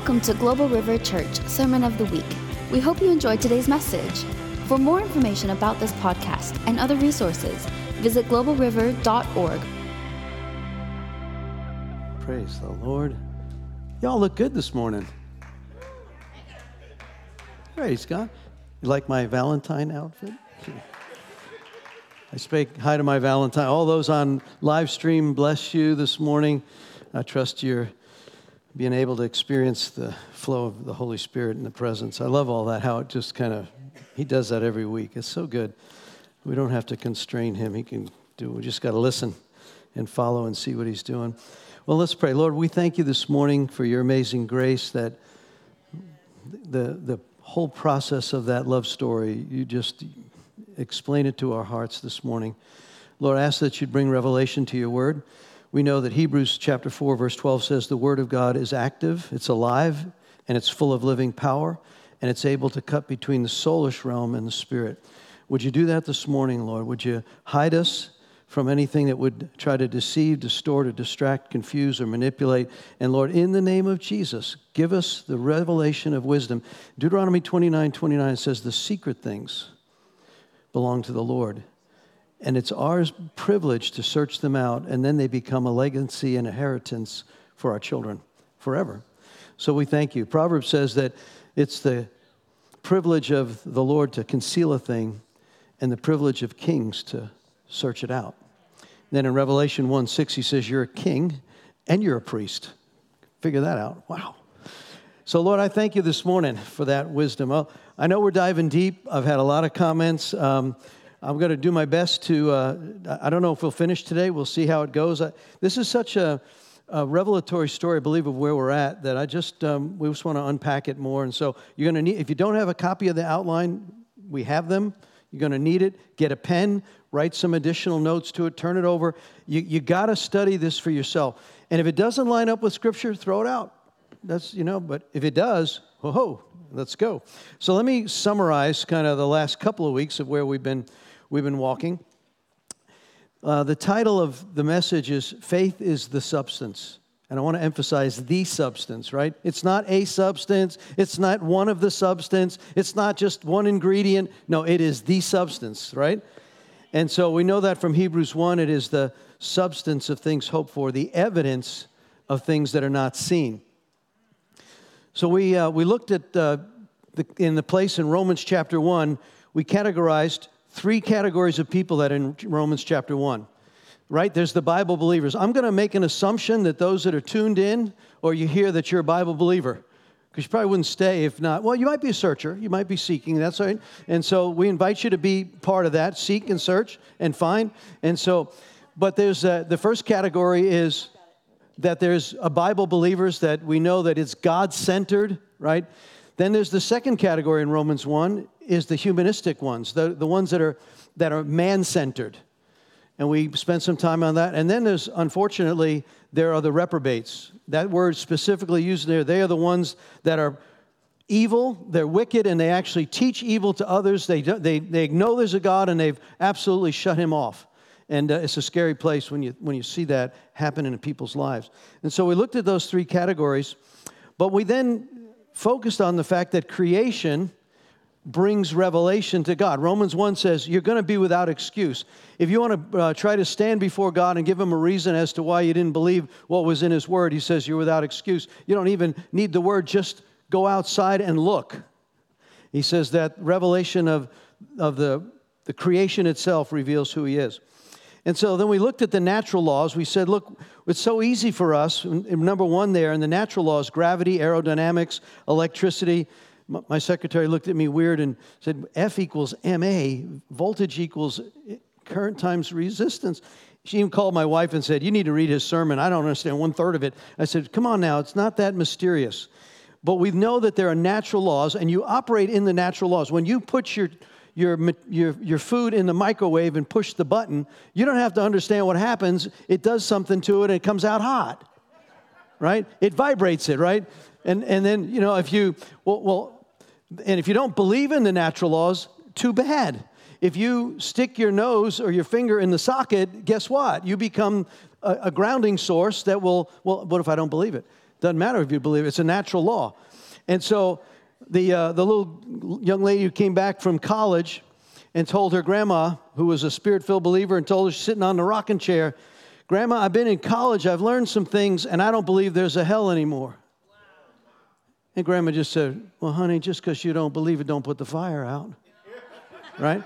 Welcome to Global River Church Sermon of the Week. We hope you enjoyed today's message. For more information about this podcast and other resources, visit globalriver.org. Praise the Lord. Y'all look good this morning. Praise God. You like my Valentine outfit? I spake hi to my Valentine. All those on live stream, bless you this morning. I trust you're being able to experience the flow of the Holy Spirit and the presence. I love all that, how it just kind of, He does that every week. It's so good. We don't have to constrain Him. He can do, we just got to listen and follow and see what He's doing. Well, let's pray. Lord, we thank you this morning for your amazing grace that the, the whole process of that love story, you just explain it to our hearts this morning. Lord, I ask that you'd bring revelation to your word we know that Hebrews chapter 4 verse 12 says the word of God is active, it's alive, and it's full of living power, and it's able to cut between the soulish realm and the spirit. Would you do that this morning, Lord? Would you hide us from anything that would try to deceive, distort, or distract, confuse, or manipulate? And Lord, in the name of Jesus, give us the revelation of wisdom. Deuteronomy 29 29 says, The secret things belong to the Lord and it's our privilege to search them out, and then they become a legacy and inheritance for our children forever. So we thank you. Proverbs says that it's the privilege of the Lord to conceal a thing and the privilege of kings to search it out. Then in Revelation 1 6, he says, You're a king and you're a priest. Figure that out. Wow. So, Lord, I thank you this morning for that wisdom. I know we're diving deep. I've had a lot of comments. Um, I'm going to do my best to, uh, I don't know if we'll finish today. We'll see how it goes. I, this is such a, a, revelatory story, I believe, of where we're at that I just, um, we just want to unpack it more. And so you're going to need, if you don't have a copy of the outline, we have them. You're going to need it. Get a pen, write some additional notes to it, turn it over. You, you got to study this for yourself. And if it doesn't line up with Scripture, throw it out. That's, you know, but if it does, whoa, ho. let's go. So let me summarize kind of the last couple of weeks of where we've been we've been walking. Uh, the title of the message is Faith is the Substance. And I want to emphasize the substance, right? It's not a substance. It's not one of the substance. It's not just one ingredient. No, it is the substance, right? And so we know that from Hebrews 1, it is the substance of things hoped for, the evidence of things that are not seen. So we, uh, we looked at uh, the, in the place in Romans chapter 1, we categorized three categories of people that in Romans chapter 1. Right? There's the Bible believers. I'm going to make an assumption that those that are tuned in or you hear that you're a Bible believer. Because you probably wouldn't stay if not. Well, you might be a searcher. You might be seeking. That's right. And so we invite you to be part of that. Seek and search and find. And so, but there's uh, the first category is that there's a Bible believers that we know that it's God centered, right? Then there's the second category in Romans 1 is the humanistic ones, the, the ones that are, that are man centered. And we spent some time on that. And then there's, unfortunately, there are the reprobates. That word specifically used there, they are the ones that are evil, they're wicked, and they actually teach evil to others. They, they, they know there's a God and they've absolutely shut him off. And uh, it's a scary place when you, when you see that happen in people's lives. And so we looked at those three categories, but we then focused on the fact that creation brings revelation to God. Romans 1 says you're going to be without excuse. If you want to uh, try to stand before God and give him a reason as to why you didn't believe what was in his word, he says you're without excuse. You don't even need the word, just go outside and look. He says that revelation of, of the, the creation itself reveals who he is. And so then we looked at the natural laws. We said, look, it's so easy for us. Number one, there in the natural laws gravity, aerodynamics, electricity, my secretary looked at me weird and said, F equals MA, voltage equals current times resistance. She even called my wife and said, You need to read his sermon. I don't understand one third of it. I said, Come on now, it's not that mysterious. But we know that there are natural laws, and you operate in the natural laws. When you put your your, your, your food in the microwave and push the button, you don't have to understand what happens. It does something to it and it comes out hot, right? It vibrates it, right? And, and then, you know, if you, well, well and if you don't believe in the natural laws, too bad. If you stick your nose or your finger in the socket, guess what? You become a, a grounding source that will, well, what if I don't believe it? Doesn't matter if you believe it, it's a natural law. And so the, uh, the little young lady who came back from college and told her grandma, who was a spirit filled believer, and told her she's sitting on the rocking chair, Grandma, I've been in college, I've learned some things, and I don't believe there's a hell anymore. And grandma just said, Well, honey, just because you don't believe it, don't put the fire out. right?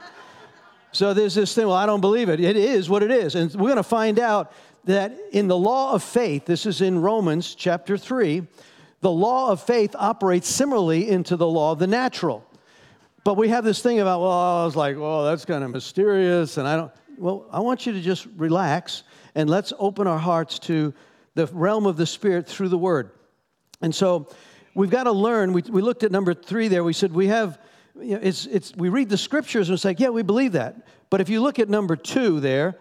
So there's this thing, well, I don't believe it. It is what it is. And we're going to find out that in the law of faith, this is in Romans chapter 3, the law of faith operates similarly into the law of the natural. But we have this thing about, well, I was like, well, that's kind of mysterious, and I don't. Well, I want you to just relax and let's open our hearts to the realm of the Spirit through the Word. And so we've got to learn. We, we looked at number three there. We said we have, you know, it's, it's, we read the scriptures and like, yeah, we believe that. But if you look at number two there,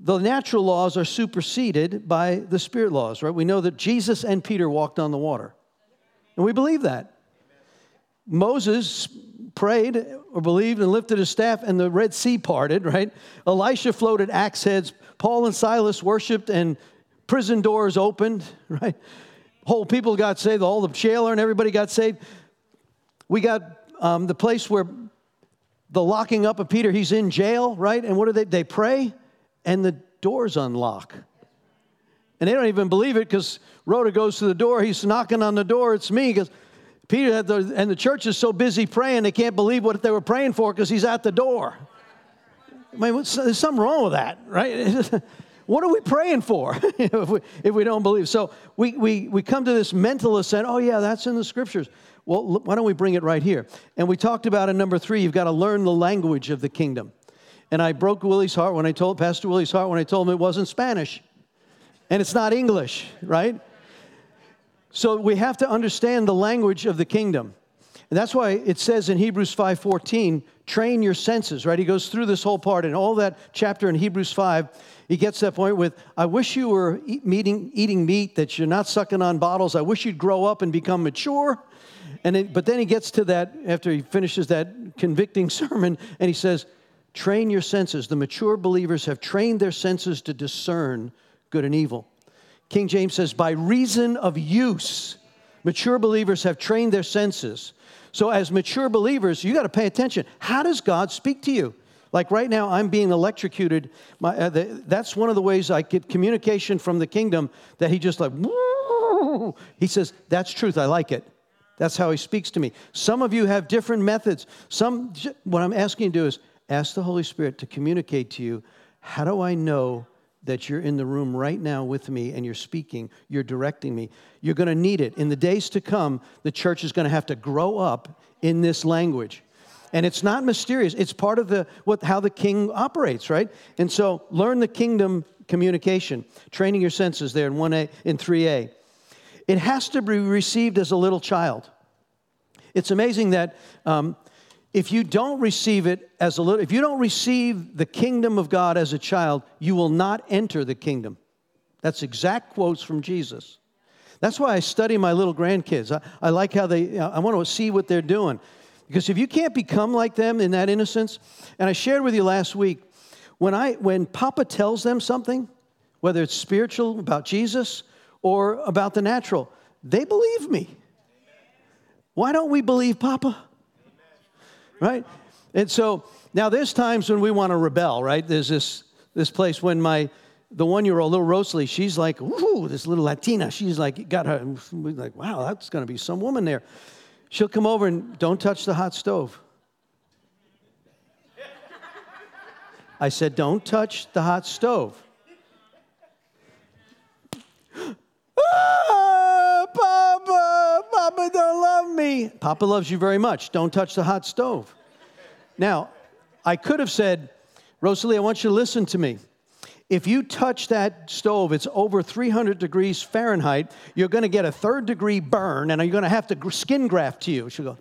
the natural laws are superseded by the spirit laws, right? We know that Jesus and Peter walked on the water. And we believe that. Moses prayed or believed and lifted his staff, and the Red Sea parted, right? Elisha floated axe heads. Paul and Silas worshiped, and prison doors opened, right? Whole people got saved, all the jailer and everybody got saved. We got um, the place where the locking up of Peter, he's in jail, right? And what do they? They pray, and the doors unlock. And they don't even believe it because Rhoda goes to the door. He's knocking on the door. It's me. Because Peter the, and the church is so busy praying, they can't believe what they were praying for because he's at the door. I mean, there's something wrong with that, right? what are we praying for if, we, if we don't believe? So we, we, we come to this mentalist assent, oh, yeah, that's in the scriptures. Well, why don't we bring it right here? And we talked about in number three, you've got to learn the language of the kingdom. And I broke Willie's heart when I told Pastor Willie's heart when I told him it wasn't Spanish and it's not English, right? So we have to understand the language of the kingdom. And that's why it says in Hebrews 5:14, train your senses, right? He goes through this whole part and all that chapter in Hebrews 5, he gets to that point with, I wish you were eating, eating meat that you're not sucking on bottles. I wish you'd grow up and become mature. And it, but then he gets to that after he finishes that convicting sermon and he says, train your senses. The mature believers have trained their senses to discern good and evil. King James says, by reason of use, mature believers have trained their senses. So, as mature believers, you got to pay attention. How does God speak to you? Like right now, I'm being electrocuted. My, uh, the, that's one of the ways I get communication from the kingdom that he just like, Woo! he says, That's truth. I like it. That's how he speaks to me. Some of you have different methods. Some, what I'm asking you to do is ask the Holy Spirit to communicate to you how do I know that you're in the room right now with me and you're speaking, you're directing me. You're going to need it. In the days to come, the church is going to have to grow up in this language. And it's not mysterious. It's part of the what how the king operates, right? And so learn the kingdom communication, training your senses there in 1A in 3A. It has to be received as a little child. It's amazing that um, if you don't receive it as a little, if you don't receive the kingdom of God as a child, you will not enter the kingdom. That's exact quotes from Jesus. That's why I study my little grandkids. I, I like how they, I want to see what they're doing. Because if you can't become like them in that innocence, and I shared with you last week, when, I, when Papa tells them something, whether it's spiritual about Jesus or about the natural, they believe me. Why don't we believe Papa? right? And so now there's times when we want to rebel, right? There's this this place when my the one year old little Rosalie, she's like, ooh, this little Latina, she's like, got her, like, wow, that's gonna be some woman there. She'll come over and don't touch the hot stove. I said, don't touch the hot stove. ah, Papa, Papa don't love me. Papa loves you very much. Don't touch the hot stove. Now, I could have said, Rosalie, I want you to listen to me. If you touch that stove, it's over 300 degrees Fahrenheit, you're going to get a third degree burn and you're going to have to skin graft to you. She'll go,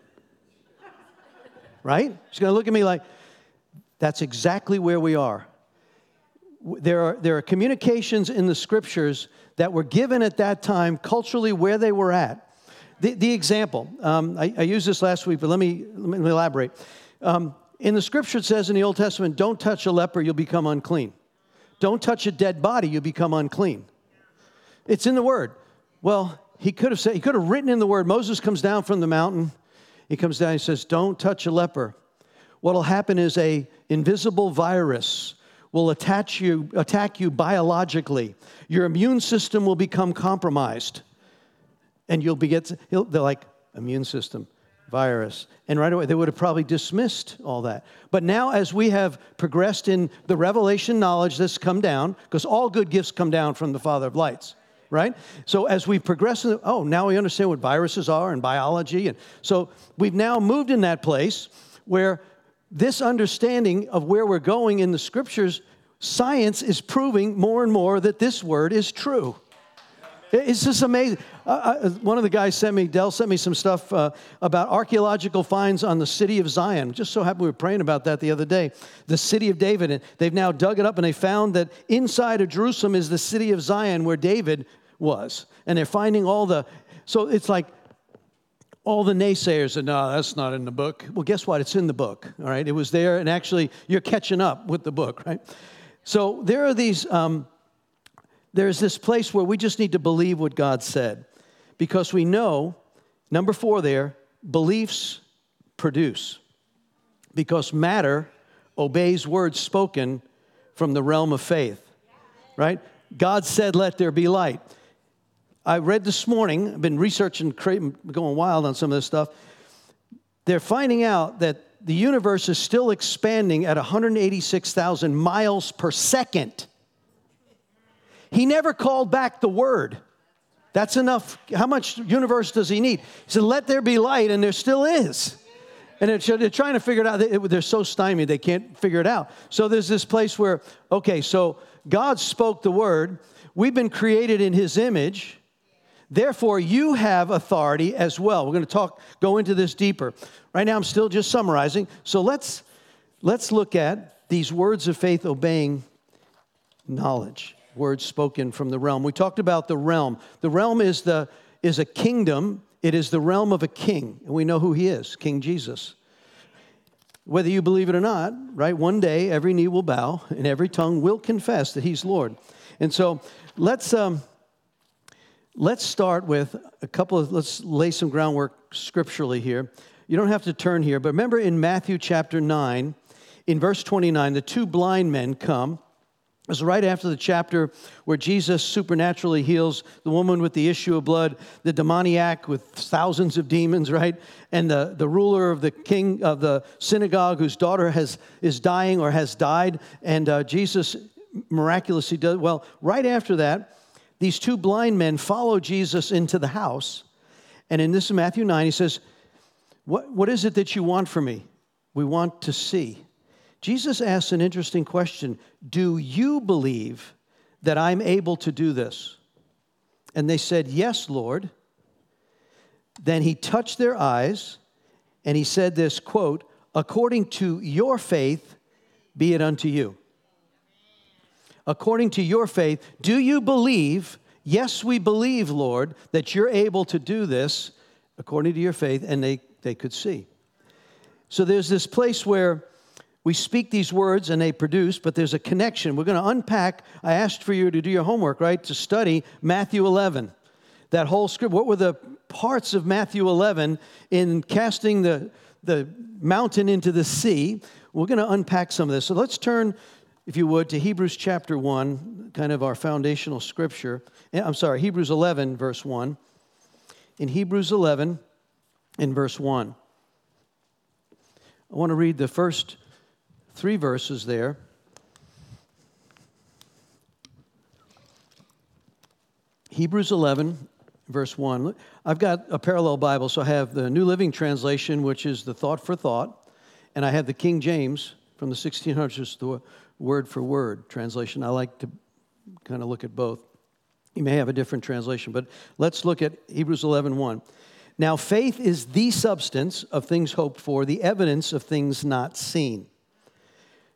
right? She's going to look at me like, that's exactly where we are. There are, there are communications in the scriptures that were given at that time, culturally, where they were at. The, the example, um, I, I, used this last week, but let me, let me elaborate. Um, in the scripture, it says in the Old Testament, don't touch a leper, you'll become unclean. Don't touch a dead body, you become unclean. It's in the word. Well, he could have said, he could have written in the word. Moses comes down from the mountain. He comes down, he says, Don't touch a leper. What'll happen is a invisible virus will attach you, attack you biologically. Your immune system will become compromised. And you'll be get, they're like, immune system, virus. And right away, they would have probably dismissed all that. But now, as we have progressed in the revelation knowledge that's come down, because all good gifts come down from the Father of lights, right? So as we progress, in, oh, now we understand what viruses are and biology. And so we've now moved in that place where this understanding of where we're going in the scriptures, science is proving more and more that this word is true. It's just amazing. Uh, uh, one of the guys sent me, Dell sent me some stuff uh, about archaeological finds on the city of Zion. Just so happened we were praying about that the other day. The city of David. And they've now dug it up and they found that inside of Jerusalem is the city of Zion where David was. And they're finding all the, so it's like all the naysayers said, no, that's not in the book. Well, guess what? It's in the book, all right? It was there, and actually, you're catching up with the book, right? So there are these, um, there's this place where we just need to believe what God said because we know, number four there, beliefs produce. Because matter obeys words spoken from the realm of faith, right? God said, let there be light. I read this morning, I've been researching, going wild on some of this stuff. They're finding out that the universe is still expanding at 186,000 miles per second. He never called back the word. That's enough. How much universe does he need? He said, Let there be light, and there still is. And they're trying to figure it out. They're so stymied, they can't figure it out. So there's this place where, okay, so God spoke the word. We've been created in his image. Therefore, you have authority as well. We're going to talk, go into this deeper. Right now, I'm still just summarizing. So let's let's look at these words of faith obeying knowledge, words spoken from the realm. We talked about the realm. The realm is the is a kingdom. It is the realm of a king, and we know who he is, King Jesus. Whether you believe it or not, right? One day every knee will bow and every tongue will confess that he's Lord. And so let's um, Let's start with a couple of, let's lay some groundwork scripturally here. You don't have to turn here, but remember in Matthew chapter 9, in verse 29, the two blind men come. It's right after the chapter where Jesus supernaturally heals the woman with the issue of blood, the demoniac with thousands of demons, right? And the, the ruler of the king of the synagogue whose daughter has, is dying or has died. And uh, Jesus miraculously does, well, right after that, these two blind men follow Jesus into the house. And in this Matthew 9, he says, what, what is it that you want from me? We want to see. Jesus asks an interesting question Do you believe that I'm able to do this? And they said, Yes, Lord. Then he touched their eyes and he said this quote, according to your faith, be it unto you according to your faith, do you believe? Yes, we believe, Lord, that you're able to do this according to your faith, and they, they could see. So there's this place where we speak these words and they produce, but there's a connection. We're going to unpack. I asked for you to do your homework, right? To study Matthew 11. That whole script. What were the parts of Matthew 11 in casting the, the mountain into the sea? We're going to unpack some of this. So let's turn if you would, to Hebrews chapter 1, kind of our foundational scripture. Eh, I'm sorry, Hebrews 11, verse 1. In Hebrews 11, in verse 1, I want to read the first three verses there. Hebrews 11, verse 1. I've got a parallel Bible, so I have the New Living Translation, which is the thought for thought, and I have the King James from the 1600s, the word for word translation. I like to kind of look at both. You may have a different translation, but let's look at Hebrews 11 1. Now, faith is the substance of things hoped for, the evidence of things not seen.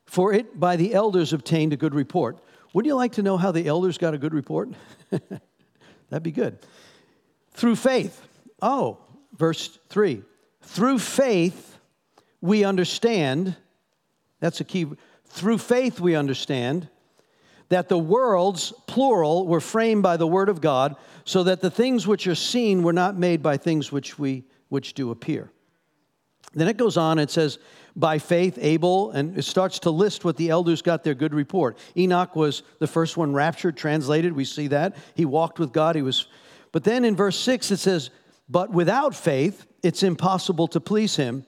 For it by the elders obtained a good report. Wouldn't you like to know how the elders got a good report? That'd be good. Through faith. Oh, verse 3. Through faith, we understand. That's a key. Through faith, we understand that the worlds, plural, were framed by the word of God, so that the things which are seen were not made by things which we which do appear. Then it goes on, it says, by faith, Abel, and it starts to list what the elders got their good report. Enoch was the first one raptured, translated. We see that. He walked with God. He was, but then in verse 6 it says, But without faith, it's impossible to please him.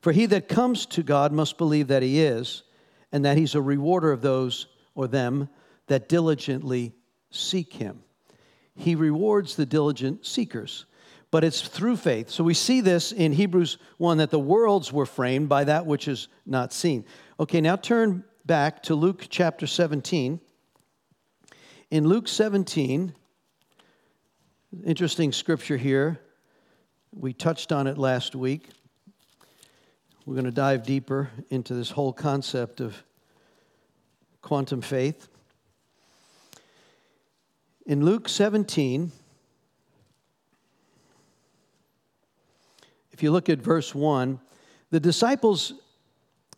For he that comes to God must believe that he is, and that he's a rewarder of those or them that diligently seek him. He rewards the diligent seekers, but it's through faith. So we see this in Hebrews 1 that the worlds were framed by that which is not seen. Okay, now turn back to Luke chapter 17. In Luke 17, interesting scripture here. We touched on it last week. We're going to dive deeper into this whole concept of quantum faith. In Luke 17, if you look at verse 1, the disciples,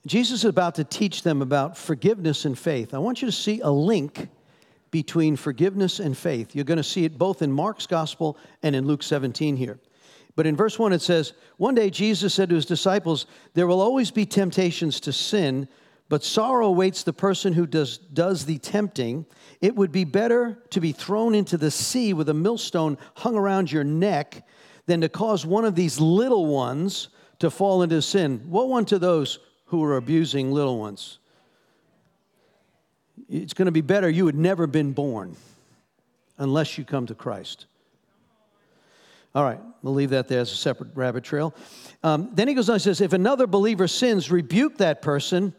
Jesus is about to teach them about forgiveness and faith. I want you to see a link between forgiveness and faith. You're going to see it both in Mark's gospel and in Luke 17 here. But in verse 1, it says, One day Jesus said to his disciples, There will always be temptations to sin, but sorrow awaits the person who does, does the tempting. It would be better to be thrown into the sea with a millstone hung around your neck than to cause one of these little ones to fall into sin. What one to those who are abusing little ones? It's going to be better you had never been born unless you come to Christ. All right, we'll leave that there as a separate rabbit trail. Um, then he goes on and says, If another believer sins, rebuke that person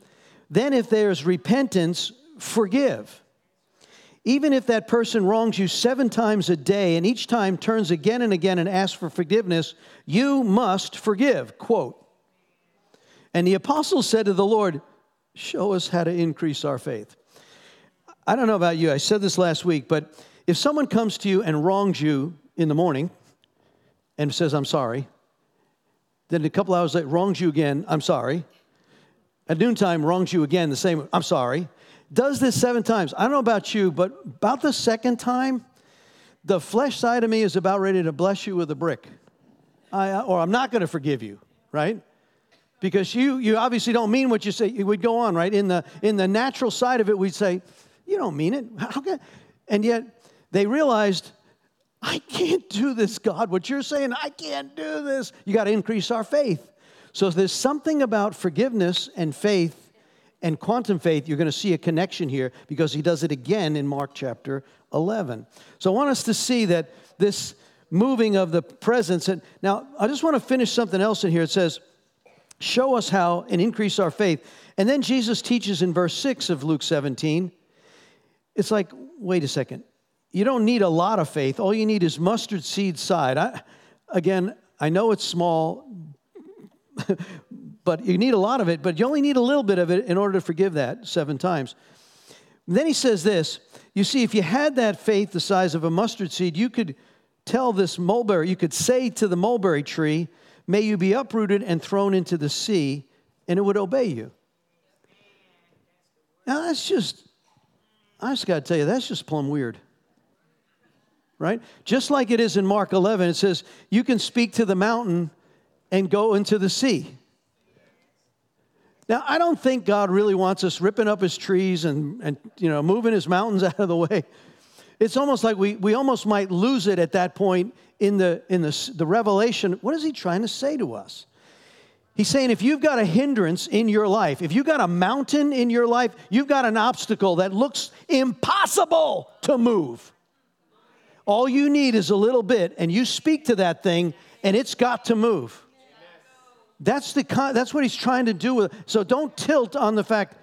then, if there's repentance, forgive. Even if that person wrongs you seven times a day and each time turns again and again and asks for forgiveness, you must forgive. Quote. And the apostle said to the Lord, Show us how to increase our faith. I don't know about you, I said this last week, but if someone comes to you and wrongs you in the morning and says, I'm sorry, then a couple hours later wrongs you again, I'm sorry, at noontime wrongs you again the same, I'm sorry, does this seven times. I don't know about you, but about the second time, the flesh side of me is about ready to bless you with a brick. I, uh, or I'm not going to forgive you, right? Because you, you obviously don't mean what you say. You would go on, right? In the, in the natural side of it, we'd say, You don't mean it. How can? And yet they realized, I can't do this, God. What you're saying, I can't do this. You got to increase our faith. So there's something about forgiveness and faith and quantum faith. You're going to see a connection here because he does it again in Mark chapter 11. So I want us to see that this moving of the presence. And now I just want to finish something else in here. It says, show us how and increase our faith. And then Jesus teaches in verse 6 of Luke 17. It's like, wait a second. You don't need a lot of faith. All you need is mustard seed side. I, again, I know it's small. but you need a lot of it, but you only need a little bit of it in order to forgive that seven times. And then he says this You see, if you had that faith the size of a mustard seed, you could tell this mulberry, you could say to the mulberry tree, May you be uprooted and thrown into the sea, and it would obey you. Now, that's just, I just got to tell you, that's just plumb weird. Right? Just like it is in Mark 11, it says, You can speak to the mountain and go into the sea. Now, I don't think God really wants us ripping up his trees and, and you know, moving his mountains out of the way. It's almost like we, we almost might lose it at that point in, the, in the, the revelation. What is he trying to say to us? He's saying if you've got a hindrance in your life, if you've got a mountain in your life, you've got an obstacle that looks impossible to move. All you need is a little bit, and you speak to that thing, and it's got to move. That's, the, that's what he's trying to do. With, so don't tilt on the fact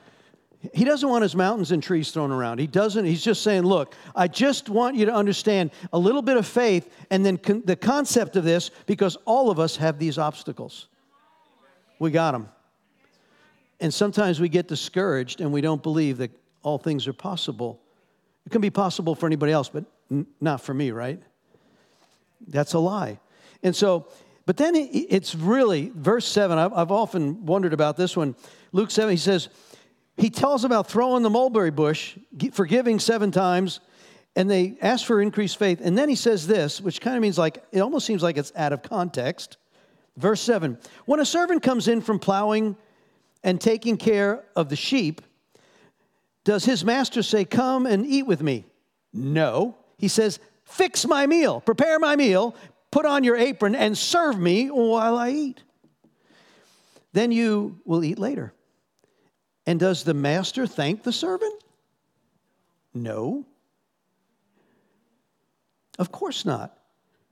he doesn't want his mountains and trees thrown around. He doesn't. He's just saying, look, I just want you to understand a little bit of faith and then con- the concept of this because all of us have these obstacles. We got them. And sometimes we get discouraged and we don't believe that all things are possible. It can be possible for anybody else, but n- not for me, right? That's a lie. And so but then it's really, verse 7, I've often wondered about this one. Luke 7, he says, he tells about throwing the mulberry bush, forgiving seven times, and they ask for increased faith. And then he says this, which kind of means like, it almost seems like it's out of context. Verse 7 When a servant comes in from plowing and taking care of the sheep, does his master say, Come and eat with me? No. He says, Fix my meal, prepare my meal, put on your apron, and serve me while I eat. Then you will eat later. And does the master thank the servant? No. Of course not.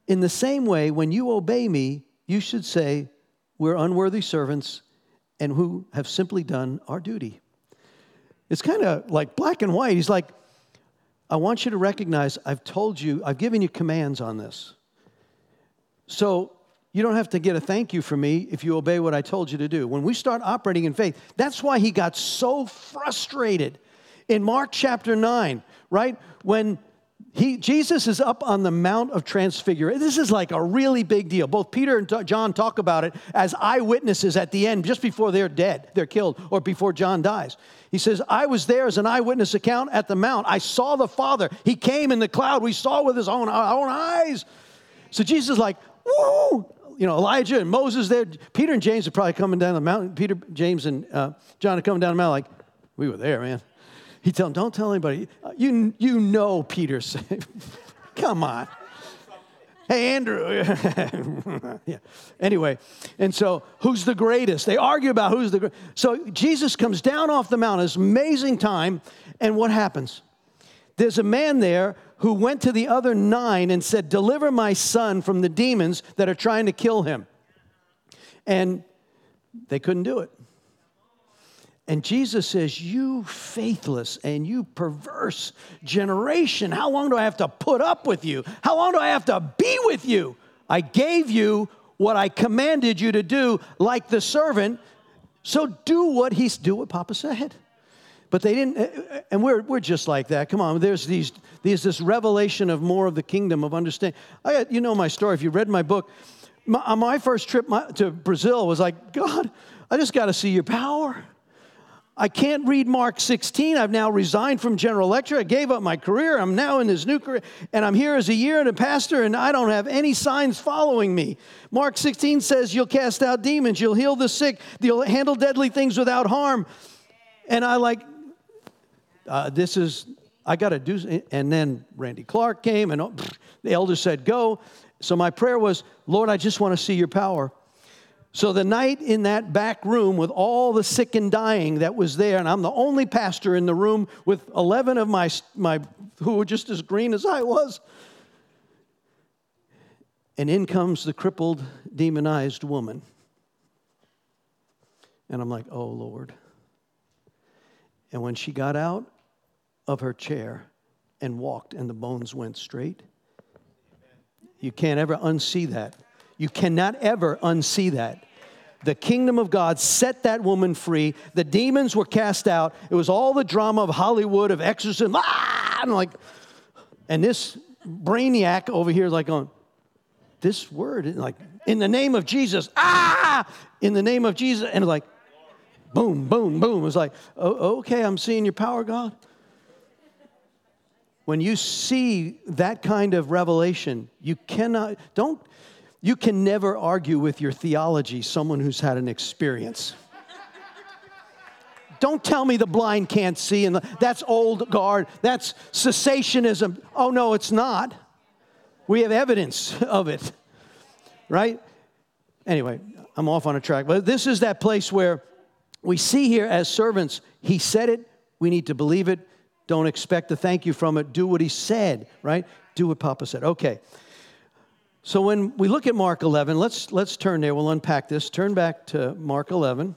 In the same way, when you obey me, you should say, We're unworthy servants and who have simply done our duty. It's kind of like black and white. He's like, I want you to recognize I've told you, I've given you commands on this. So you don't have to get a thank you from me if you obey what I told you to do. When we start operating in faith, that's why he got so frustrated in Mark chapter 9, right? When he, Jesus is up on the Mount of Transfiguration. This is like a really big deal. Both Peter and John talk about it as eyewitnesses at the end, just before they're dead, they're killed, or before John dies. He says, I was there as an eyewitness account at the Mount. I saw the Father. He came in the cloud. We saw with his own, our own eyes. So Jesus is like, woo! you know, Elijah and Moses there. Peter and James are probably coming down the mountain. Peter, James, and uh, John are coming down the mountain like, we were there, man. He tell him, don't tell anybody. Uh, you, you know Peter said, come on. Hey, Andrew. yeah. Anyway, and so who's the greatest? They argue about who's the greatest. So Jesus comes down off the mountain, this amazing time, and what happens? There's a man there who went to the other nine and said, Deliver my son from the demons that are trying to kill him. And they couldn't do it. And Jesus says, You faithless and you perverse generation, how long do I have to put up with you? How long do I have to be with you? I gave you what I commanded you to do, like the servant. So do what he's do what Papa said. But they didn't, and we're, we're just like that. Come on, there's, these, there's this revelation of more of the kingdom of understanding. I, you know my story. If you read my book, my, uh, my first trip to Brazil was like, God, I just got to see your power. I can't read Mark 16. I've now resigned from General Electric. I gave up my career. I'm now in this new career, and I'm here as a year and a pastor, and I don't have any signs following me. Mark 16 says, You'll cast out demons, you'll heal the sick, you'll handle deadly things without harm. And I like, uh, this is, I got to do, and then Randy Clark came, and the elder said, Go. So my prayer was, Lord, I just want to see your power. So the night in that back room with all the sick and dying that was there, and I'm the only pastor in the room with 11 of my, my who were just as green as I was. And in comes the crippled, demonized woman. And I'm like, oh Lord. And when she got out of her chair and walked, and the bones went straight, you can't ever unsee that. You cannot ever unsee that. The kingdom of God set that woman free. The demons were cast out. It was all the drama of Hollywood, of exorcism. Ah! And like, and this brainiac over here is like going, this word, like, in the name of Jesus, ah, in the name of Jesus. And like, boom, boom, boom. It was like, oh, okay, I'm seeing your power, God. When you see that kind of revelation, you cannot, don't, you can never argue with your theology someone who's had an experience. Don't tell me the blind can't see and that's old guard, that's cessationism. Oh, no, it's not. We have evidence of it, right? Anyway, I'm off on a track, but this is that place where we see here as servants, he said it, we need to believe it. Don't expect a thank you from it. Do what he said, right? Do what Papa said. Okay. So when we look at Mark 11, let's, let's turn there. We'll unpack this. Turn back to Mark 11.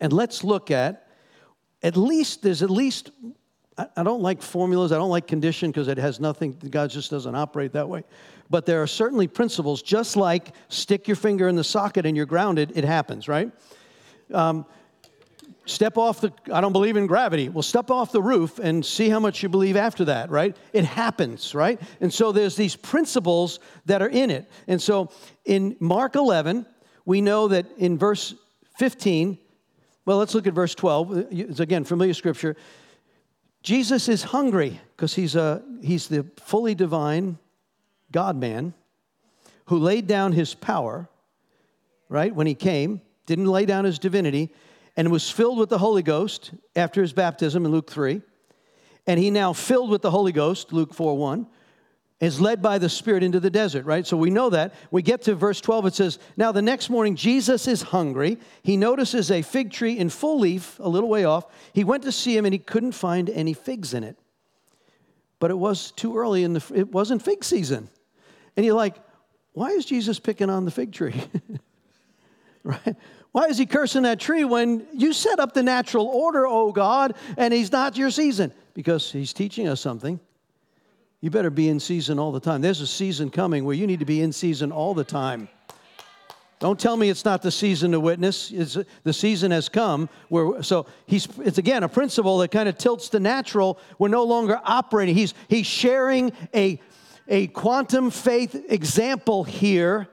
And let's look at, at least, there's at least, I, I don't like formulas, I don't like condition because it has nothing, God just doesn't operate that way. But there are certainly principles, just like stick your finger in the socket and you're grounded, it happens, right? Um, step off the i don't believe in gravity well step off the roof and see how much you believe after that right it happens right and so there's these principles that are in it and so in mark 11 we know that in verse 15 Well, let's look at verse 12. It's again familiar scripture. Jesus is hungry because he's, a, he's the fully divine God man who laid down his power, right, when he came, didn't lay down his divinity, and was filled with the Holy Ghost after his baptism in Luke 3. And he now filled with the Holy Ghost, Luke 4 1 is led by the Spirit into the desert, right? So we know that. We get to verse 12, it says, Now the next morning, Jesus is hungry. He notices a fig tree in full leaf, a little way off. He went to see him and he couldn't find any figs in it. But it was too early the, it wasn't fig season. And you're like, why is Jesus picking on the fig tree? right? Why is he cursing that tree when you set up the natural order, oh God, and he's not your season? Because he's teaching us something. You better be in season all the time. There's a season coming where you need to be in season all the time. Don't tell me it's not the season to witness. It's, the season has come. Where, so he's, it's again a principle that kind of tilts the natural. We're no longer operating. He's, he's sharing a, a quantum faith example here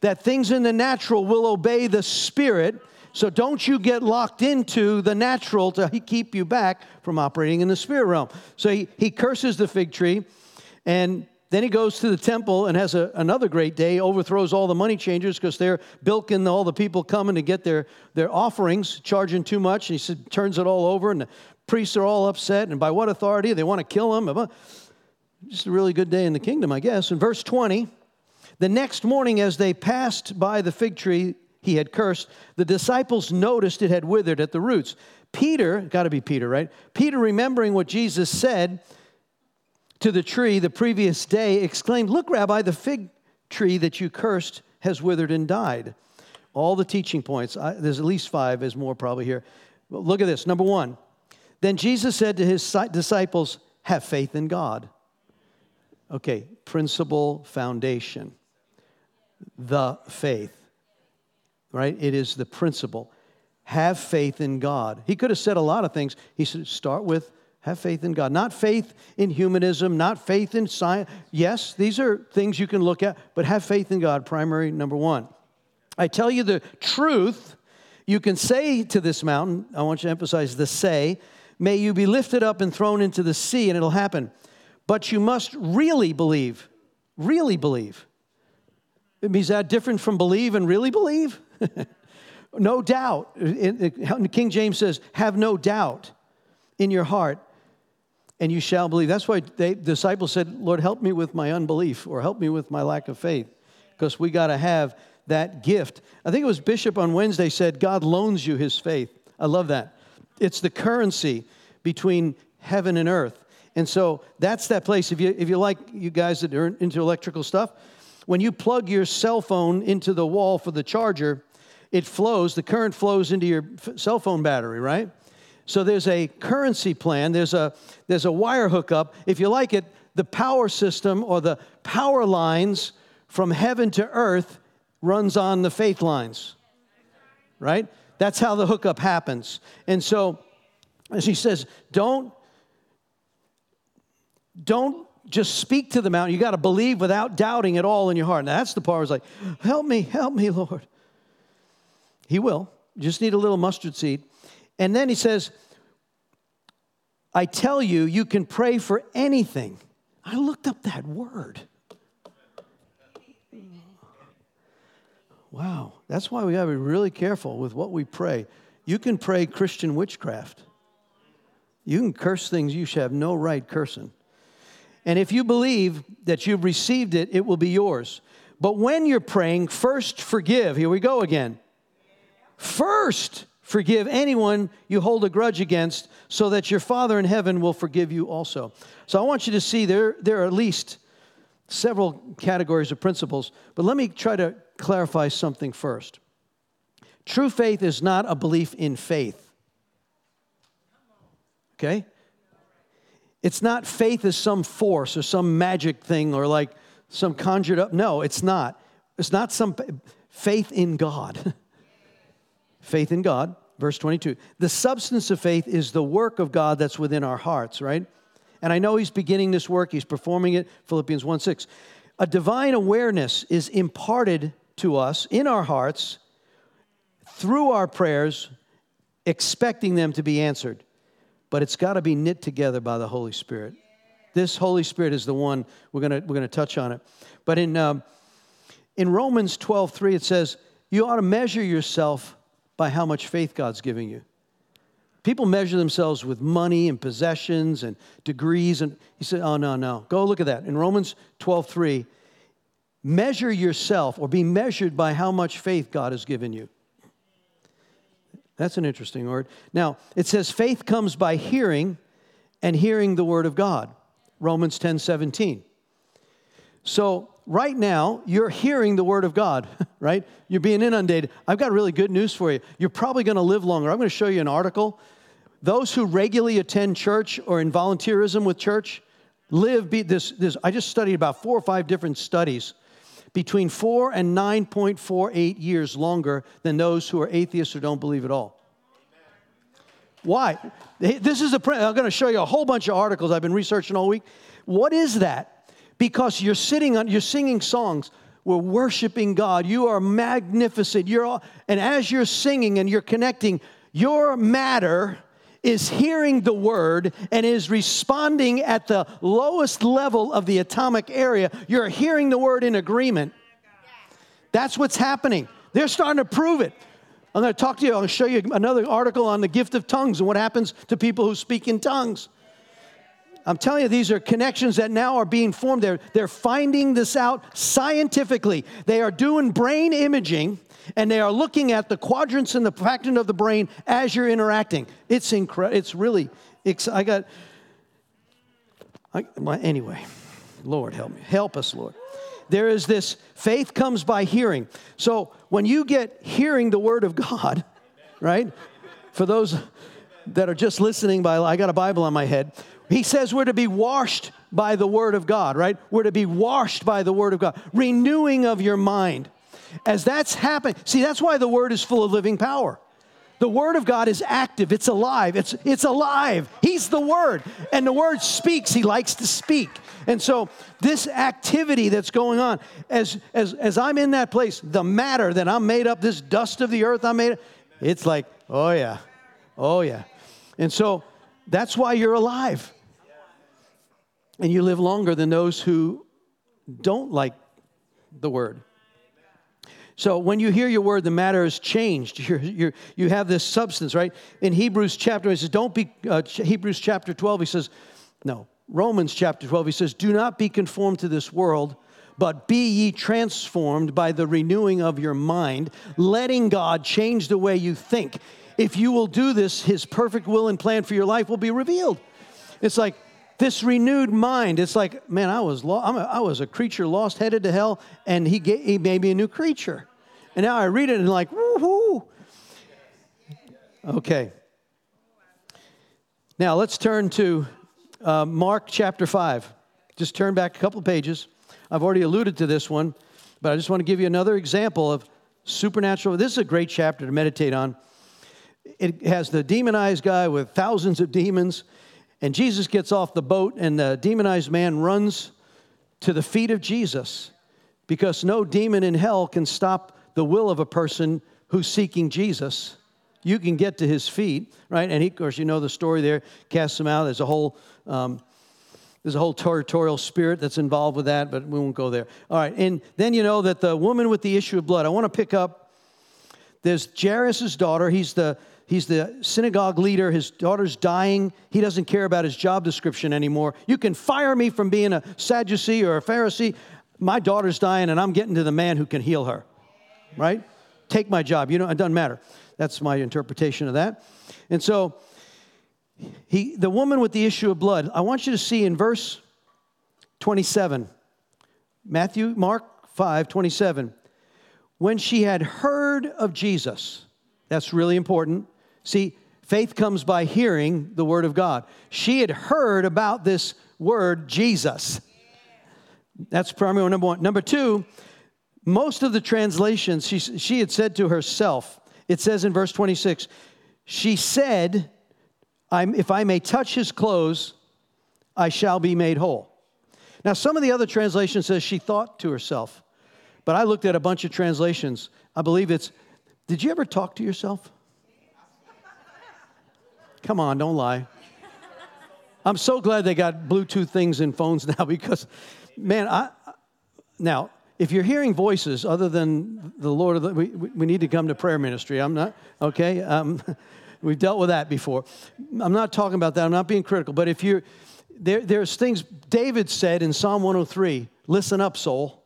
that things in the natural will obey the spirit so don't you get locked into the natural to keep you back from operating in the spirit realm. So he, he curses the fig tree, and then he goes to the temple and has a, another great day, overthrows all the money changers because they're bilking all the people coming to get their, their offerings, charging too much. And he said, turns it all over, and the priests are all upset. And by what authority? They want to kill him. Just a really good day in the kingdom, I guess. In verse 20, the next morning, as they passed by the fig tree, he had cursed, the disciples noticed it had withered at the roots. Peter, got to be Peter, right? Peter, remembering what Jesus said to the tree the previous day, exclaimed, Look, Rabbi, the fig tree that you cursed has withered and died. All the teaching points, I, there's at least five, there's more probably here. But look at this. Number one, then Jesus said to his disciples, Have faith in God. Okay, principle, foundation, the faith right? It is the principle. Have faith in God. He could have said a lot of things. He said, start with have faith in God. Not faith in humanism, not faith in science. Yes, these are things you can look at, but have faith in God, primary number one. I tell you the truth. You can say to this mountain, I want you to emphasize the say, may you be lifted up and thrown into the sea, and it'll happen. But you must really believe. Really believe. Is that different from believe and really believe? no doubt. King James says, have no doubt in your heart, and you shall believe. That's why the disciples said, Lord, help me with my unbelief or help me with my lack of faith, because we got to have that gift. I think it was Bishop on Wednesday said, God loans you his faith. I love that. It's the currency between heaven and earth. And so that's that place. If you, if you like, you guys that are into electrical stuff, when you plug your cell phone into the wall for the charger, it flows, the current flows into your cell phone battery, right? So there's a currency plan, there's a, there's a wire hookup. If you like it, the power system or the power lines from heaven to earth runs on the faith lines, right? That's how the hookup happens. And so, as he says, don't, don't just speak to the mountain. You got to believe without doubting at all in your heart. Now, that's the part where it's like, help me, help me, Lord. He will. You just need a little mustard seed. And then he says, I tell you, you can pray for anything. I looked up that word. Wow, that's why we got to be really careful with what we pray. You can pray Christian witchcraft. You can curse things you should have no right cursing. And if you believe that you've received it, it will be yours. But when you're praying, first forgive. Here we go again. First, forgive anyone you hold a grudge against, so that your Father in heaven will forgive you also. So I want you to see there, there are at least several categories of principles, but let me try to clarify something first. True faith is not a belief in faith. Okay? It's not faith as some force or some magic thing or like some conjured up. No, it's not. It's not some faith in God. faith in God, verse 22. The substance of faith is the work of God that's within our hearts, right? And I know he's beginning this work, he's performing it, Philippians 1 6. A divine awareness is imparted to us in our hearts through our prayers expecting them to be answered. But it's got to be knit together by the Holy Spirit. This Holy Spirit is the one we're going we're gonna touch on it. But in, um, in Romans 12 3, it says, You ought to measure yourself by how much faith God's giving you. People measure themselves with money and possessions and degrees. And he said, Oh, no, no. Go look at that. In Romans 12 3, measure yourself or be measured by how much faith God has given you. That's an interesting word. Now, it says faith comes by hearing and hearing the word of God. Romans 10 17. So, right now, you're hearing the word of God, right? You're being inundated. I've got really good news for you. You're probably going to live longer. I'm going to show you an article. Those who regularly attend church or in volunteerism with church live, be, this, this, I just studied about four or five different studies between four and 9.48 years longer than those who are atheists or don't believe at all. Why? This is a. I'm going to show you a whole bunch of articles I've been researching all week. What is that? Because you're sitting on, you're singing songs. We're worshiping God. You are magnificent. You're all, and as you're singing and you're connecting, your matter is hearing the word and is responding at the lowest level of the atomic area. You're hearing the word in agreement. That's what's happening. They're starting to prove it. I'm going to talk to you, I'll show you another article on the gift of tongues and what happens to people who speak in tongues. I'm telling you, these are connections that now are being formed. They're, they're finding this out scientifically. They are doing brain imaging and they are looking at the quadrants and the fraction of the brain as you're interacting. It's incredible. It's really, I got, I, anyway, Lord help me. Help us, Lord there is this faith comes by hearing. So when you get hearing the word of God, right? For those that are just listening by I got a Bible on my head. He says we're to be washed by the word of God, right? We're to be washed by the word of God. Renewing of your mind. As that's happening, see, that's why the word is full of living power. The Word of God is active, it's alive, it's, it's alive. He's the Word, and the Word speaks, He likes to speak. And so, this activity that's going on, as, as, as I'm in that place, the matter that I'm made up, this dust of the earth I'm made it's like, oh yeah, oh yeah. And so, that's why you're alive. And you live longer than those who don't like the Word. So when you hear your word, the matter is changed. You're, you're, you have this substance, right? In Hebrews chapter, he says, don't be, uh, Hebrews chapter 12, he says, no, Romans chapter 12, he says, do not be conformed to this world, but be ye transformed by the renewing of your mind, letting God change the way you think. If you will do this, his perfect will and plan for your life will be revealed. It's like, this renewed mind. It's like, man, I was, lo- a, I was a creature lost, headed to hell, and he, he made me a new creature. And now I read it and like, woohoo. Okay. Now let's turn to uh, Mark chapter 5. Just turn back a couple pages. I've already alluded to this one, but I just want to give you another example of supernatural. This is a great chapter to meditate on. It has the demonized guy with thousands of demons, and Jesus gets off the boat, and the demonized man runs to the feet of Jesus because no demon in hell can stop the will of a person who's seeking Jesus. You can get to his feet, right? And he, of course, you know the story there. Casts him out. There's a whole um, there's a whole territorial spirit that's involved with that, but we won't go there. All right, and then you know that the woman with the issue of blood. I want to pick up. There's Jairus' daughter. He's the he's the synagogue leader. His daughter's dying. He doesn't care about his job description anymore. You can fire me from being a Sadducee or a Pharisee. My daughter's dying, and I'm getting to the man who can heal her right? Take my job. You know, it doesn't matter. That's my interpretation of that. And so, he, the woman with the issue of blood, I want you to see in verse 27, Matthew, Mark 5, 27. When she had heard of Jesus, that's really important. See, faith comes by hearing the word of God. She had heard about this word, Jesus. That's primary number one. Number two, most of the translations, she, she had said to herself, it says in verse 26, she said, If I may touch his clothes, I shall be made whole. Now, some of the other translations says she thought to herself, but I looked at a bunch of translations. I believe it's, did you ever talk to yourself? Come on, don't lie. I'm so glad they got Bluetooth things in phones now because, man, I now if you're hearing voices other than the Lord of the, we, we need to come to prayer ministry. I'm not okay. Um, we've dealt with that before. I'm not talking about that. I'm not being critical. But if you're there, there's things David said in Psalm 103. Listen up, soul.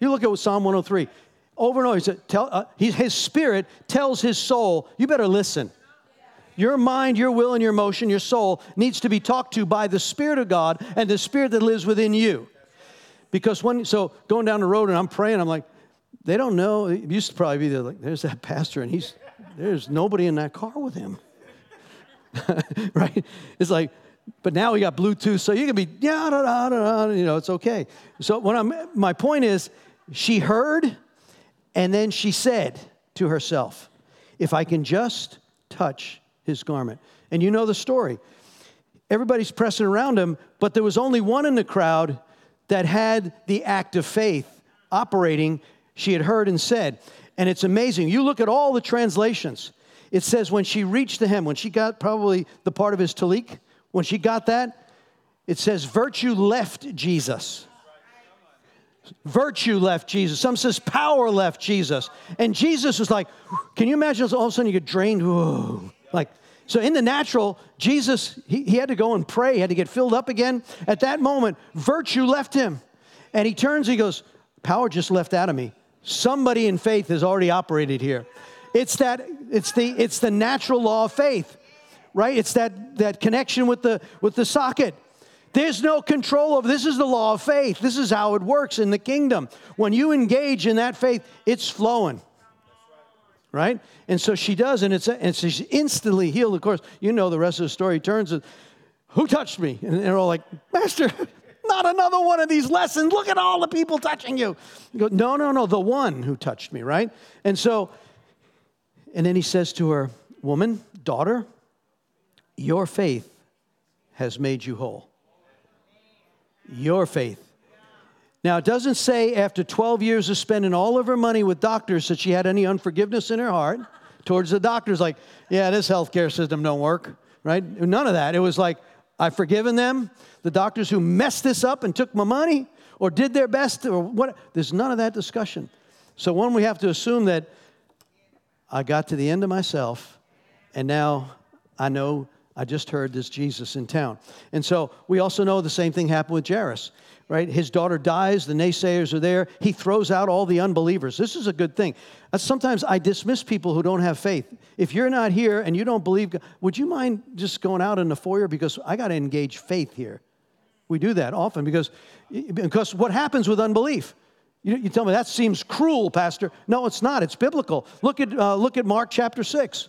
You look at Psalm 103 over and over. He said, tell, uh, he, his spirit tells his soul, you better listen. Your mind, your will, and your emotion, your soul needs to be talked to by the Spirit of God and the Spirit that lives within you. Because when, so going down the road and I'm praying, I'm like, they don't know. It used to probably be there, like, there's that pastor and he's, there's nobody in that car with him. right? It's like, but now we got Bluetooth, so you can be, yeah, da, da, da, you know, it's okay. So what I'm, my point is, she heard and then she said to herself, if I can just touch his garment. And you know the story. Everybody's pressing around him, but there was only one in the crowd that had the act of faith operating, she had heard and said. And it's amazing. You look at all the translations. It says when she reached the hem, when she got probably the part of his talik, when she got that, it says virtue left Jesus. Virtue left Jesus. Some says power left Jesus. And Jesus was like, can you imagine all of a sudden you get drained? Whoa. Like, so in the natural, Jesus, he, he had to go and pray, he had to get filled up again. At that moment, virtue left him. And he turns, he goes, Power just left out of me. Somebody in faith has already operated here. It's that, it's the, it's the natural law of faith, right? It's that, that connection with the, with the socket. There's no control over. this is the law of faith. This is how it works in the kingdom. When you engage in that faith, it's flowing right? And so she does, and it's and she's instantly healed. Of course, you know the rest of the story. Turns and who touched me? And they're all like, Master, not another one of these lessons. Look at all the people touching you. you go, no, no, no, the one who touched me, right? And so, and then he says to her, Woman, daughter, your faith has made you whole. Your faith now, it doesn't say after 12 years of spending all of her money with doctors that she had any unforgiveness in her heart towards the doctors, like, yeah, this healthcare system don't work, right? None of that. It was like, I've forgiven them. The doctors who messed this up and took my money or did their best or what, there's none of that discussion. So, one, we have to assume that I got to the end of myself and now I know I just heard this Jesus in town. And so we also know the same thing happened with Jairus right? His daughter dies, the naysayers are there. He throws out all the unbelievers. This is a good thing. Uh, sometimes I dismiss people who don't have faith. If you're not here and you don't believe, would you mind just going out in the foyer because I got to engage faith here? We do that often because, because what happens with unbelief? You, you tell me that seems cruel, Pastor. No, it's not. It's biblical. Look at, uh, look at Mark chapter 6,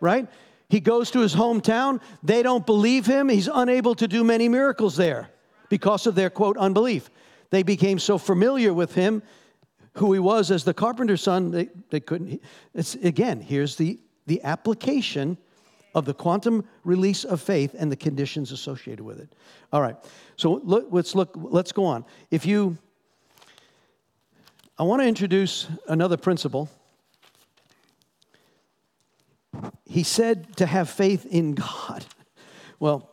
right? He goes to his hometown. They don't believe him. He's unable to do many miracles there because of their quote unbelief. They became so familiar with him, who he was as the carpenter's son, they, they couldn't. It's, again, here's the, the application of the quantum release of faith and the conditions associated with it. All right, so look, let's look, let's go on. If you, I want to introduce another principle. He said to have faith in God. Well,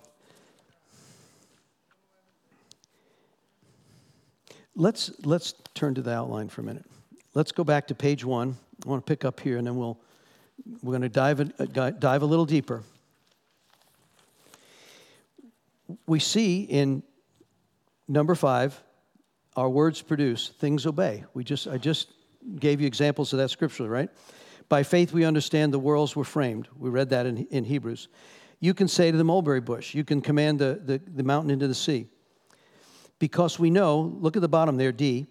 Let's, let's turn to the outline for a minute. Let's go back to page one. I want to pick up here and then we'll, we're going to dive, a, uh, dive a little deeper. We see in number five, our words produce, things obey. We just, I just gave you examples of that scripturally, right? By faith, we understand the worlds were framed. We read that in, in Hebrews. You can say to the mulberry bush, you can command the, the, the mountain into the sea because we know, look at the bottom there, D,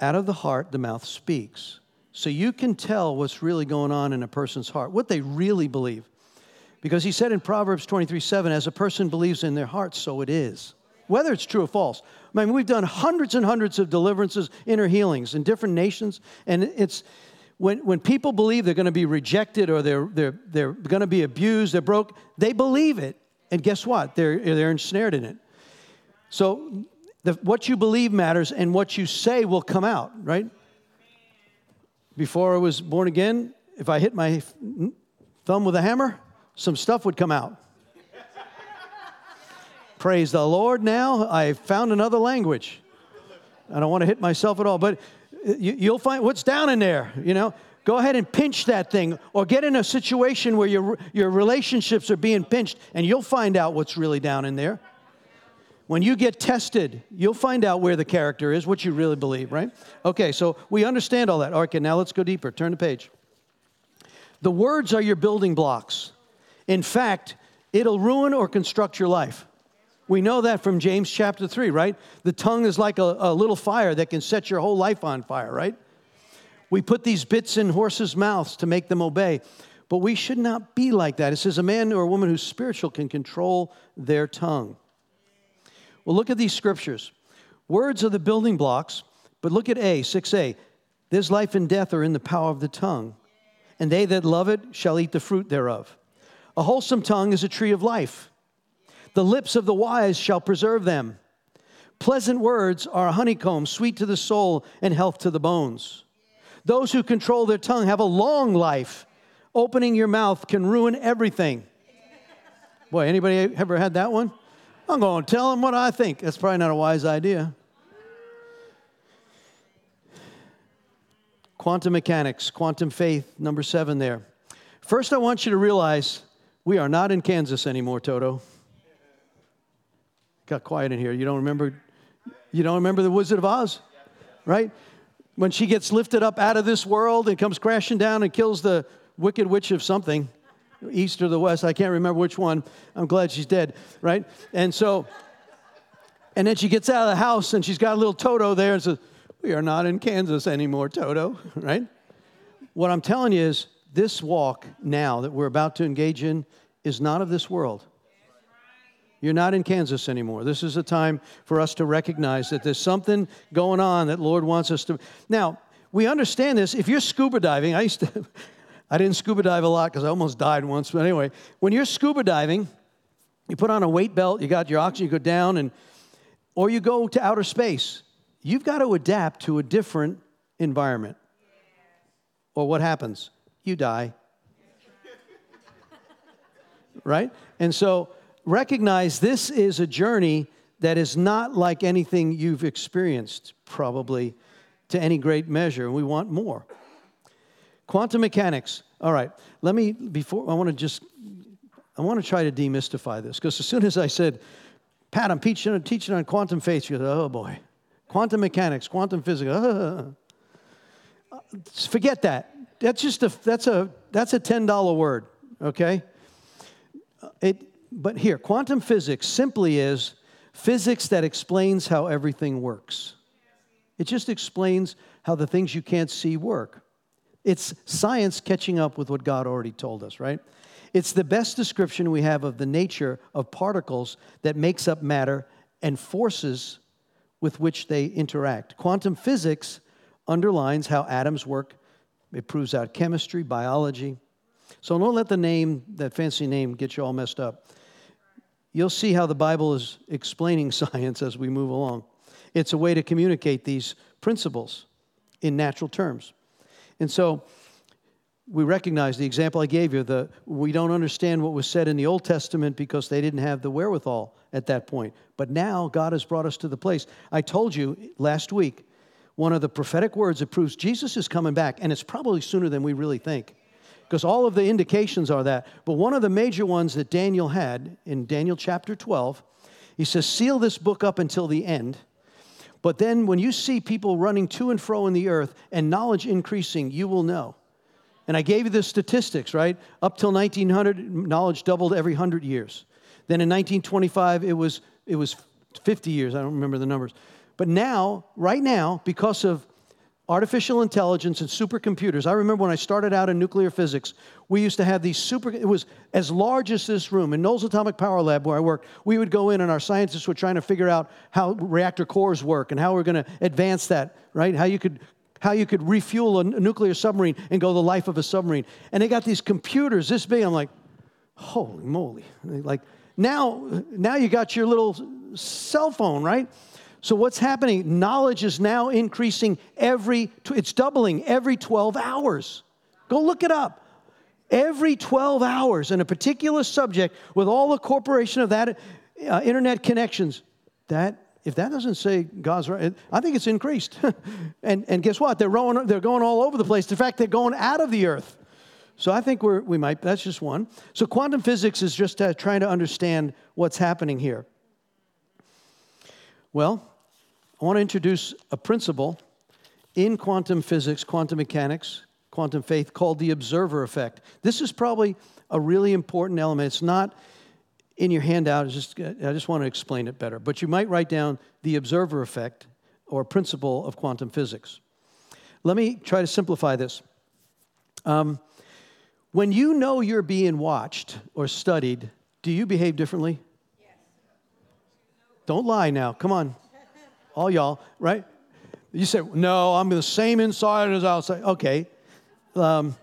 out of the heart the mouth speaks. So you can tell what's really going on in a person's heart, what they really believe. Because he said in Proverbs 23 7, as a person believes in their heart, so it is. Whether it's true or false. I mean, we've done hundreds and hundreds of deliverances, inner healings in different nations, and it's when, when people believe they're going to be rejected or they're, they're, they're going to be abused, they're broke, they believe it. And guess what? They're, they're ensnared in it. So the, what you believe matters and what you say will come out, right? Before I was born again, if I hit my thumb with a hammer, some stuff would come out. Praise the Lord now, I found another language. I don't want to hit myself at all, but uh, you, will find what's down in there, you know. Go ahead and pinch that thing or get in a situation where your, your relationships are being pinched and you'll find out what's really down in there. When you get tested, you'll find out where the character is, what you really believe, right? Okay, so we understand all that. Okay, now let's go deeper. Turn the page. The words are your building blocks. In fact, it'll ruin or construct your life. We know that from James chapter 3, right? The tongue is like a, a little fire that can set your whole life on fire, right? We put these bits in horses' mouths to make them obey. But we should not be like that. It says a man or a woman who's spiritual can control their tongue. Well, look at these scriptures. Words are the building blocks, but look at A, 6a. There's life and death are in the power of the tongue, and they that love it shall eat the fruit thereof. A wholesome tongue is a tree of life. The lips of the wise shall preserve them. Pleasant words are a honeycomb, sweet to the soul and health to the bones. Those who control their tongue have a long life. Opening your mouth can ruin everything. Boy, anybody ever had that one? I'm going to tell them what I think. That's probably not a wise idea. Quantum mechanics, quantum faith, number seven there. First, I want you to realize we are not in Kansas anymore, Toto. Got quiet in here. You don't remember? You don't remember the Wizard of Oz, right? when she gets lifted up out of this world and comes crashing down and kills the wicked witch of something, east or the west, I can't remember which one. I'm glad she's dead, right? And so, and then she gets out of the house and she's got a little Toto there and says, We are not in Kansas anymore, Toto, right? What I'm telling you is, this walk now that we're about to engage in is not of this world. You're not in Kansas anymore. This is a time for us to recognize that there's something going on that Lord wants us to. Now, we understand this. If you're scuba diving, I used to, I didn't scuba dive a lot because I almost died once. But anyway, when you're scuba diving, you put on a weight belt, you got your oxygen, you go down, and or you go to outer space. You've got to adapt to a different environment. Or what happens? You die. right? And so recognize this is a journey that is not like anything you've experienced, probably to any great measure. We want more. Quantum mechanics. All right, let me, before, I want to just, I want to try to demystify this because as soon as I said, Pat, I'm teaching, teaching on quantum faith, you go, oh boy. Quantum mechanics, quantum physics. Uh, forget that. That's just a, that's a, that's a $10 word, okay? It, but here, quantum physics simply is physics that explains how everything works. It just explains how the things you can't see work. It's science catching up with what God already told us, right? It's the best description we have of the nature of particles that makes up matter and forces with which they interact. Quantum physics underlines how atoms work. It proves out chemistry, biology. So don't let the name, that fancy name, get you all messed up you'll see how the Bible is explaining science as we move along. It's a way to communicate these principles in natural terms. And so we recognize the example I gave you, the we don't understand what was said in the Old Testament because they didn't have the wherewithal at that point. But now God has brought us to the place. I told you last week, one of the prophetic words that proves Jesus is coming back, and it's probably sooner than we really think because all of the indications are that. But one of the major ones that Daniel had in Daniel chapter 12, he says, Seal this book up until the end. But then when you see people running to and fro in the earth and knowledge increasing, you will know. And I gave you the statistics, right? Up till 1900, knowledge doubled every 100 years. Then in 1925, it was, it was 50 years. I don't remember the numbers. But now, right now, because of artificial intelligence and supercomputers. I remember when I started out in nuclear physics, we used to have these super, it was as large as this room. In Knolls Atomic Power Lab, where I worked, we would go in and our scientists were trying to figure out how reactor cores work and how we're going to advance that, right? How you could how you could refuel a nuclear submarine and go the life of a submarine. And they got these computers this big. I'm like, holy moly. Like now, now you got your little cell phone, right? So what's happening? Knowledge is now increasing every, it's doubling every 12 hours. Go look it up. every 12 hours in a particular subject with all the corporation of that uh, internet connections, that if that doesn't say God's right, I think it's increased. and, and guess what? They're, rolling, they're going all over the place. In fact, they're going out of the earth. So I think we're, we might, that's just one. So quantum physics is just uh, trying to understand what's happening here. Well, I want to introduce a principle in quantum physics, quantum mechanics, quantum faith called the observer effect. This is probably a really important element. It's not in your handout. Just, I just want to explain it better. But you might write down the observer effect or principle of quantum physics. Let me try to simplify this. Um, when you know you're being watched or studied, do you behave differently? Yes. Don't lie now. Come on. All y'all, right? You say, no, I'm the same inside as outside. Okay. Um,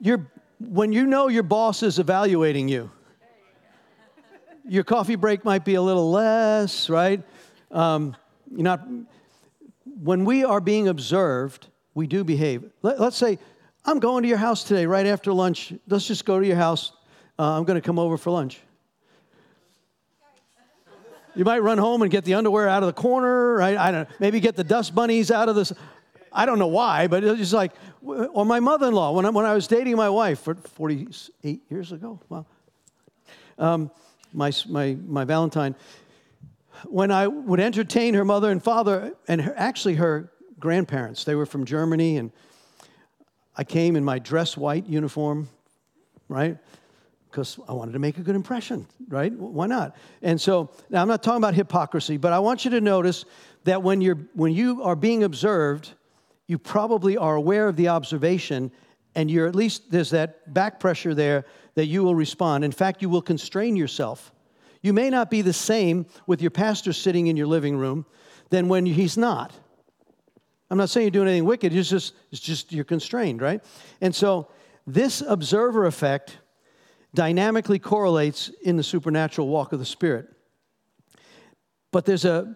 you're, when you know your boss is evaluating you, your coffee break might be a little less, right? Um, you're not, when we are being observed, we do behave. Let, us say, I'm going to your house today right after lunch. Let's just go to your house. Uh, I'm going to come over for lunch. You might run home and get the underwear out of the corner, right? I don't know. Maybe get the dust bunnies out of this. I don't know why, but it's just like, or my mother in law, when I, when I was dating my wife for 48 years ago, wow. Um, my, my, my Valentine, when I would entertain her mother and father, and her, actually her grandparents, they were from Germany, and I came in my dress white uniform, right? Because I wanted to make a good impression, right? Why not? And so now I'm not talking about hypocrisy, but I want you to notice that when, you're, when you are being observed, you probably are aware of the observation, and you're at least, there's that back pressure there that you will respond. In fact, you will constrain yourself. You may not be the same with your pastor sitting in your living room than when he's not. I'm not saying you're doing anything wicked, it's just, it's just you're constrained, right? And so this observer effect dynamically correlates in the supernatural walk of the Spirit. But there's, a,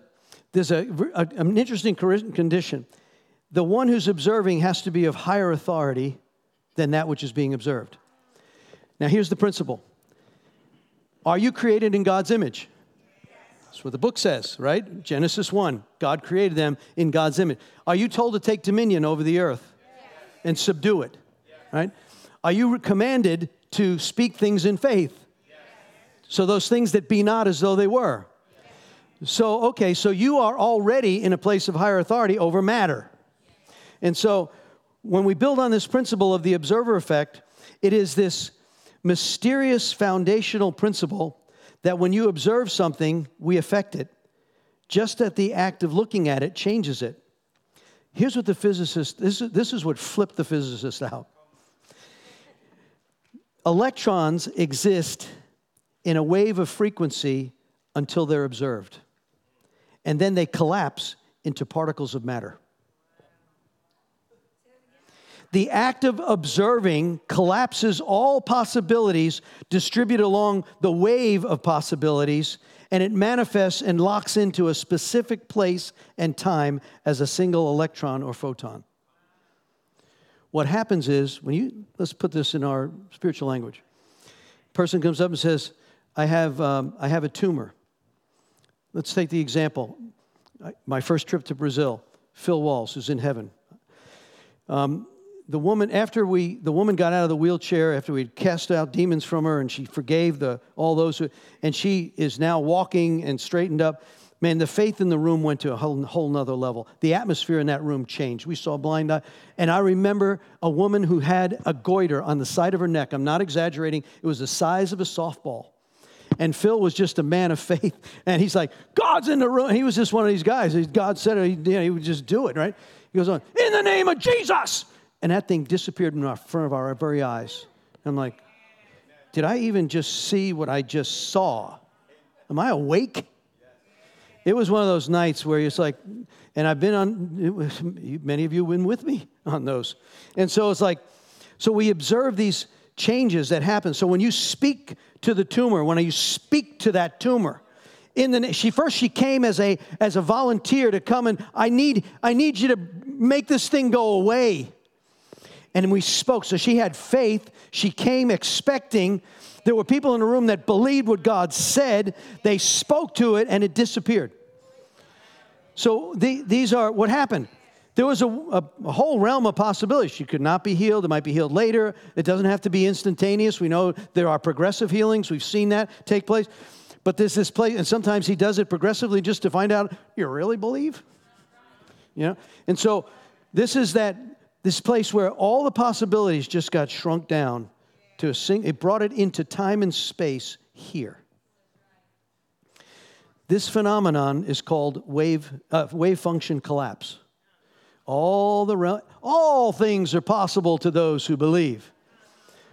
there's a, a, an interesting condition. The one who's observing has to be of higher authority than that which is being observed. Now, here's the principle Are you created in God's image? That's what the book says, right? Genesis 1. God created them in God's image. Are you told to take dominion over the earth and subdue it, right? Are you commanded to speak things in faith? So, those things that be not as though they were. So, okay, so you are already in a place of higher authority over matter. And so, when we build on this principle of the observer effect, it is this mysterious foundational principle that when you observe something, we affect it. Just that the act of looking at it changes it. Here's what the physicist, this is, this is what flipped the physicist out. Electrons exist in a wave of frequency until they're observed, and then they collapse into particles of matter. The act of observing collapses all possibilities distributed along the wave of possibilities, and it manifests and locks into a specific place and time as a single electron or photon. What happens is, when you, let's put this in our spiritual language. Person comes up and says, I have, um, I have a tumor. Let's take the example. My first trip to Brazil, Phil Walls, who's in heaven. Um, the woman after we the woman got out of the wheelchair after we cast out demons from her and she forgave the all those who, and she is now walking and straightened up man the faith in the room went to a whole, whole nother level the atmosphere in that room changed we saw blind eye and i remember a woman who had a goiter on the side of her neck i'm not exaggerating it was the size of a softball and Phil was just a man of faith. And he's like, God's in the room. He was just one of these guys. God said it, he, you know, he would just do it, right? He goes on, in the name of Jesus and that thing disappeared in front of our very eyes. I'm like, did I even just see what I just saw? Am I awake? It was one of those nights where it's like, and I've been on, was, many of you been with me on those. And so it's like, so we observe these changes that happen. So when you speak to the tumor, when you speak to that tumor, in the she first she came as a as a volunteer to come and I need I need you to make this thing go away. and we spoke. So she had faith. She came expecting. There were people in the room that believed what God said. They spoke to it and it disappeared. So the, these are what happened. There was a, a, a, whole realm of possibilities. She could not be healed. It might be healed later. It doesn't have to be instantaneous. We know there are progressive healings. We've seen that take place. But there's this place, and sometimes he does it progressively just to find out you really believe. You know? And so this is that this place where all the possibilities just got shrunk down to a single, it brought it into time and space here. This phenomenon is called wave, uh, wave function collapse. All, the, all things are possible to those who believe.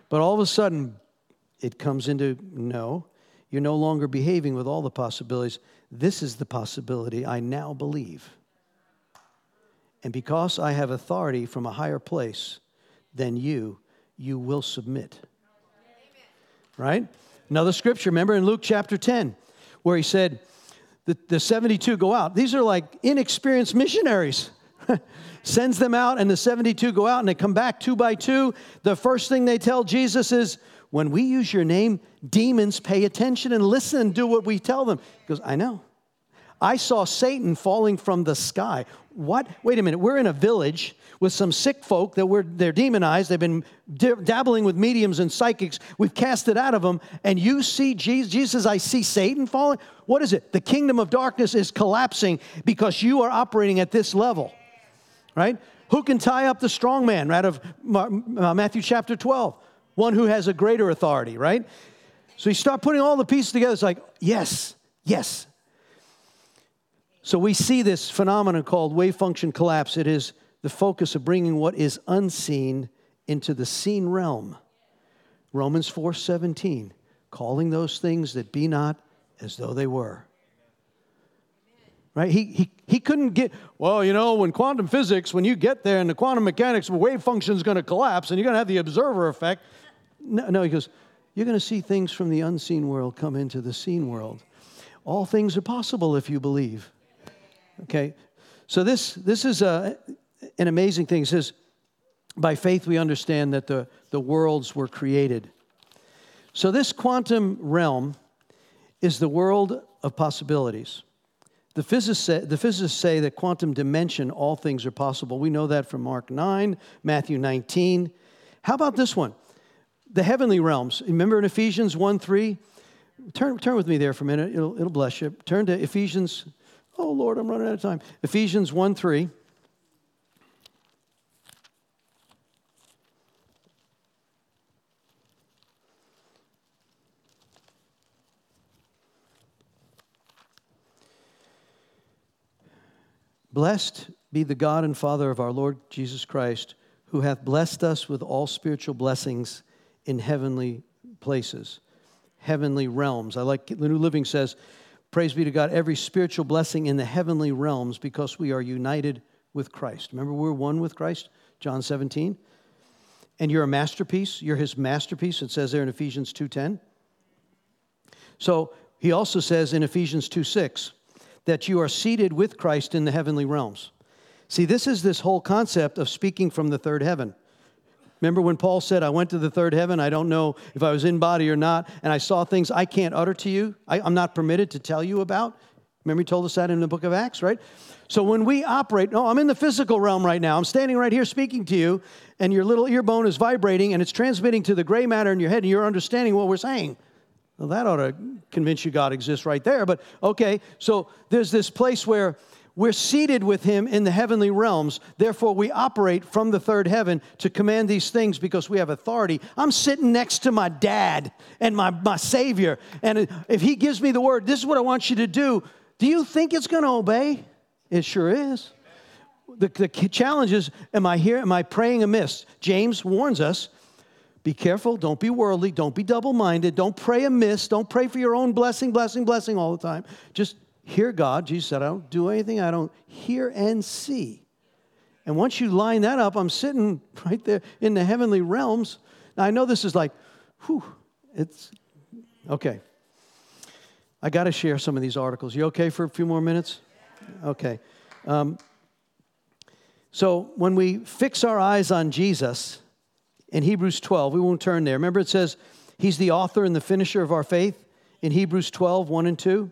But all of a sudden, it comes into no, you're no longer behaving with all the possibilities. This is the possibility I now believe. And because I have authority from a higher place than you, you will submit. Right? Another scripture, remember in Luke chapter 10, where he said, the, the 72 go out. These are like inexperienced missionaries. Sends them out, and the 72 go out and they come back two by two. The first thing they tell Jesus is, When we use your name, demons pay attention and listen and do what we tell them. He goes, I know. I saw Satan falling from the sky. What? Wait a minute. We're in a village with some sick folk that were they're demonized. They've been dabbling with mediums and psychics. We've cast it out of them, and you see Jesus. Jesus "I see Satan falling." What is it? The kingdom of darkness is collapsing because you are operating at this level, right? Who can tie up the strong man? Out of Matthew chapter twelve, one who has a greater authority, right? So you start putting all the pieces together. It's like, yes, yes, so we see this phenomenon called wave function collapse. It is the focus of bringing what is unseen into the seen realm. Romans 4:17, calling those things that be not as though they were. Right? He, he, he couldn't get, well, you know, when quantum physics, when you get there and the quantum mechanics, wave function is going to collapse and you're going to have the observer effect. No, no, he goes, you're going to see things from the unseen world come into the seen world. All things are possible if you believe. Okay, so this this is a, an amazing thing. It says, by faith we understand that the, the worlds were created. So this quantum realm is the world of possibilities. The physicists, say, the physicists say that quantum dimension, all things are possible. We know that from Mark 9, Matthew 19. How about this one? The heavenly realms. Remember in Ephesians 1 3? Turn, turn with me there for a minute. It'll, it'll bless you. Turn to Ephesians Oh, Lord, I'm running out of time. Ephesians 1 3. Blessed be the God and Father of our Lord Jesus Christ, who hath blessed us with all spiritual blessings in heavenly places, heavenly realms. I like the New Living says, Praise be to God, every spiritual blessing in the heavenly realms because we are united with Christ. Remember, we're one with Christ, John 17. And you're a masterpiece. You're his masterpiece. It says there in Ephesians 2:10. So he also says in Ephesians 2:6 that you are seated with Christ in the heavenly realms. See, this is this whole concept of speaking from the third heaven. Remember when Paul said, I went to the third heaven, I don't know if I was in body or not, and I saw things I can't utter to you, I, am not permitted to tell you about? Remember, he told us that in the book of Acts, right? So when we operate, no, I'm in the physical realm right now. I'm standing right here speaking to you, and your little ear bone is vibrating, and it's transmitting to the gray matter in your head, and you're understanding what we're saying. Well, that ought to convince you God exists right there. But okay, so there's this place where we're seated with him in the heavenly realms. Therefore, we operate from the third heaven to command these things because we have authority. I'm sitting next to my dad and my, my Savior. And if he gives me the word, this is what I want you to do, do you think it's going to obey? It sure is. The, the challenge is am I here? Am I praying amiss? James warns us be careful. Don't be worldly. Don't be double minded. Don't pray amiss. Don't pray for your own blessing, blessing, blessing all the time. Just hear God. Jesus said, I don't do anything I don't hear and see. And once you line that up, I'm sitting right there in the heavenly realms. Now, I know this is like, whew, it's okay. I got to share some of these articles. You okay for a few more minutes? Okay. Um, so, when we fix our eyes on Jesus, in Hebrews 12. We won't turn there. Remember, it says he's the author and the finisher of our faith in Hebrews 12, 1 and 2.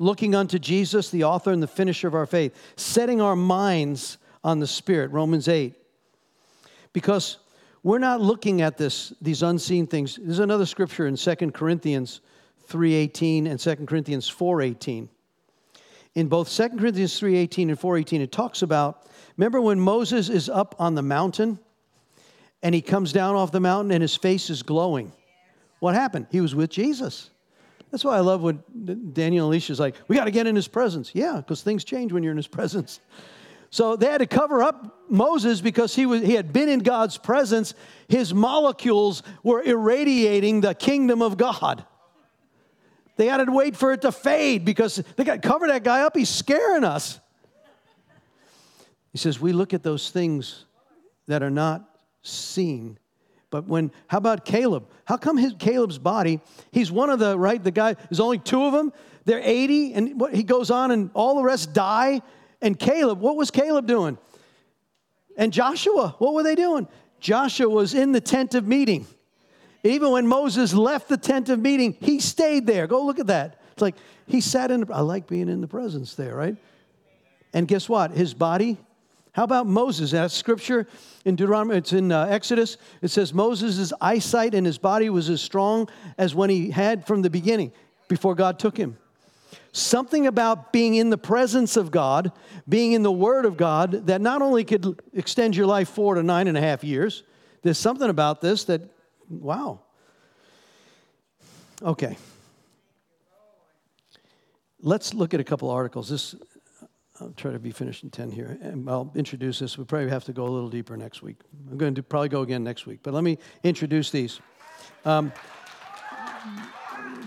Looking unto Jesus, the author and the finisher of our faith, setting our minds on the Spirit, Romans 8. Because we're not looking at this, these unseen things. There's another scripture in 2 Corinthians 3.18 and 2 Corinthians 4.18. In both 2 Corinthians 3.18 and 4.18, it talks about, remember when Moses is up on the mountain and he comes down off the mountain and his face is glowing. What happened? He was with Jesus. That's why I love what Daniel and Alicia's like, we got to get in his presence. Yeah, because things change when you're in his presence. So they had to cover up Moses because he, was, he had been in God's presence. His molecules were irradiating the kingdom of God. They had to wait for it to fade because they got to cover that guy up. He's scaring us. He says, We look at those things that are not seen. But when, how about Caleb? How come his, Caleb's body, he's one of the, right, the guy, there's only two of them. They're 80, and what, he goes on, and all the rest die. And Caleb, what was Caleb doing? And Joshua, what were they doing? Joshua was in the tent of meeting. Even when Moses left the tent of meeting, he stayed there. Go look at that. It's like he sat in, I like being in the presence there, right? And guess what? His body. How about Moses? That scripture in Deuteronomy, it's in uh, Exodus. It says Moses' eyesight and his body was as strong as when he had from the beginning, before God took him. Something about being in the presence of God, being in the Word of God, that not only could extend your life four to nine and a half years, there's something about this that, wow. Okay. Let's look at a couple articles. This, I'll try to be finished in 10 here. And I'll introduce this. We probably have to go a little deeper next week. I'm going to probably go again next week. But let me introduce these. Um,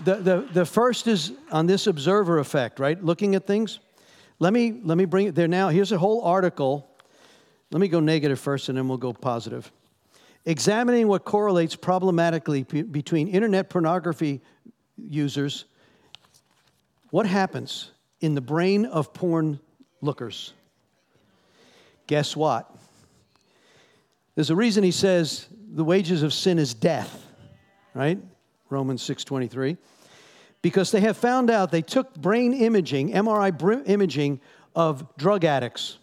the, the, the first is on this observer effect, right? Looking at things. Let me, let me bring it there now. Here's a whole article. Let me go negative first and then we'll go positive. Examining what correlates problematically p- between internet pornography users. What happens in the brain of porn lookers? Guess what? There's a reason he says the wages of sin is death, right? Romans 6:23 because they have found out they took brain imaging, MRI imaging of drug addicts.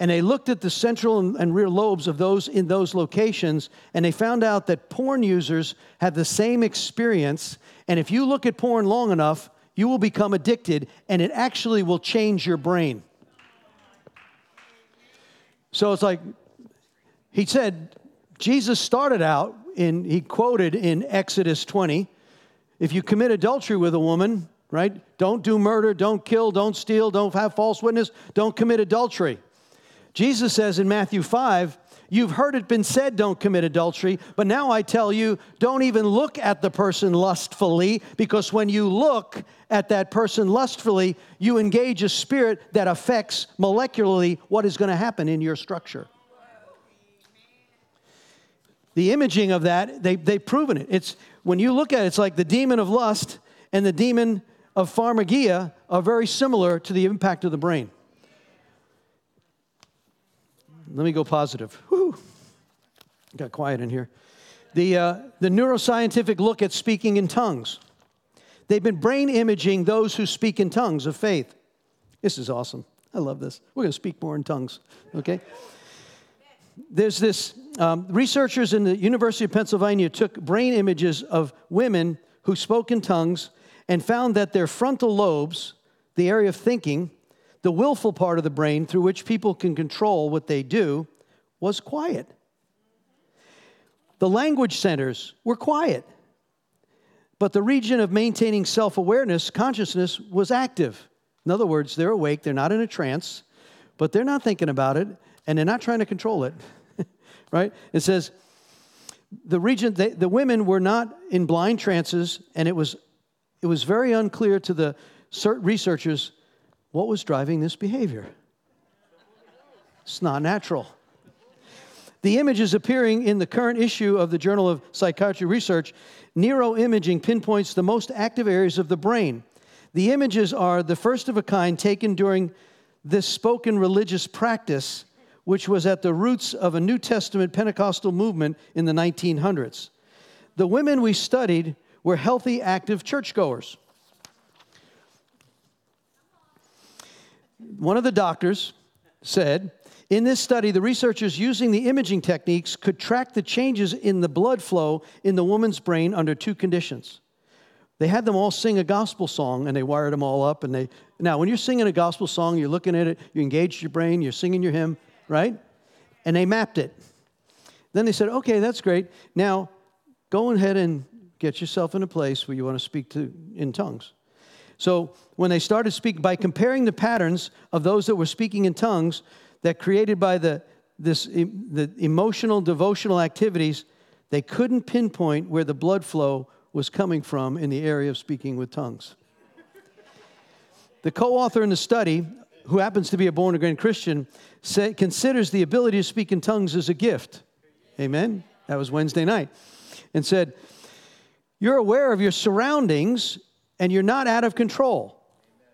And they looked at the central and rear lobes of those in those locations, and they found out that porn users have the same experience. And if you look at porn long enough, you will become addicted, and it actually will change your brain. So it's like he said, Jesus started out in, he quoted in Exodus 20, if you commit adultery with a woman, right, don't do murder, don't kill, don't steal, don't have false witness, don't commit adultery. Jesus says in Matthew 5, You've heard it been said, don't commit adultery, but now I tell you, don't even look at the person lustfully, because when you look at that person lustfully, you engage a spirit that affects molecularly what is going to happen in your structure. The imaging of that, they, they've proven it. It's when you look at it, it's like the demon of lust and the demon of pharmakeia are very similar to the impact of the brain. Let me go positive. Whew. Got quiet in here. The, uh, the neuroscientific look at speaking in tongues. They've been brain imaging those who speak in tongues of faith. This is awesome. I love this. We're going to speak more in tongues, okay? there's this um, researchers in the University of Pennsylvania took brain images of women who spoke in tongues and found that their frontal lobes, the area of thinking, the willful part of the brain through which people can control what they do, was quiet. The language centers were quiet. But the region of maintaining self awareness, consciousness, was active. In other words, they're awake, they're not in a trance, but they're not thinking about it, and they're not trying to control it, right? It says, the region, they, the women were not in blind trances, and it was, it was very unclear to the researchers what was driving this behavior. It's not natural. The images appearing in the current issue of the Journal of Psychiatry Research, neuroimaging pinpoints the most active areas of the brain. The images are the first of a kind taken during this spoken religious practice which was at the roots of a New Testament Pentecostal movement in the 1900s. The women we studied were healthy, active churchgoers. One of the doctors said, in this study, the researchers using the imaging techniques could track the changes in the blood flow in the woman's brain under two conditions. They had them all sing a gospel song and they wired them all up. And they now, when you're singing a gospel song, you're looking at it, you engage your brain, you're singing your hymn, right? And they mapped it. Then they said, okay, that's great. Now, go ahead and get yourself in a place where you want to speak to in tongues. So when they started speaking, by comparing the patterns of those that were speaking in tongues that created by the, this, the emotional devotional activities, they couldn't pinpoint where the blood flow was coming from in the area of speaking with tongues. The co author in the study, who happens to be a born again Christian, say, considers the ability to speak in tongues as a gift. Amen? That was Wednesday night. And said, You're aware of your surroundings and you're not out of control,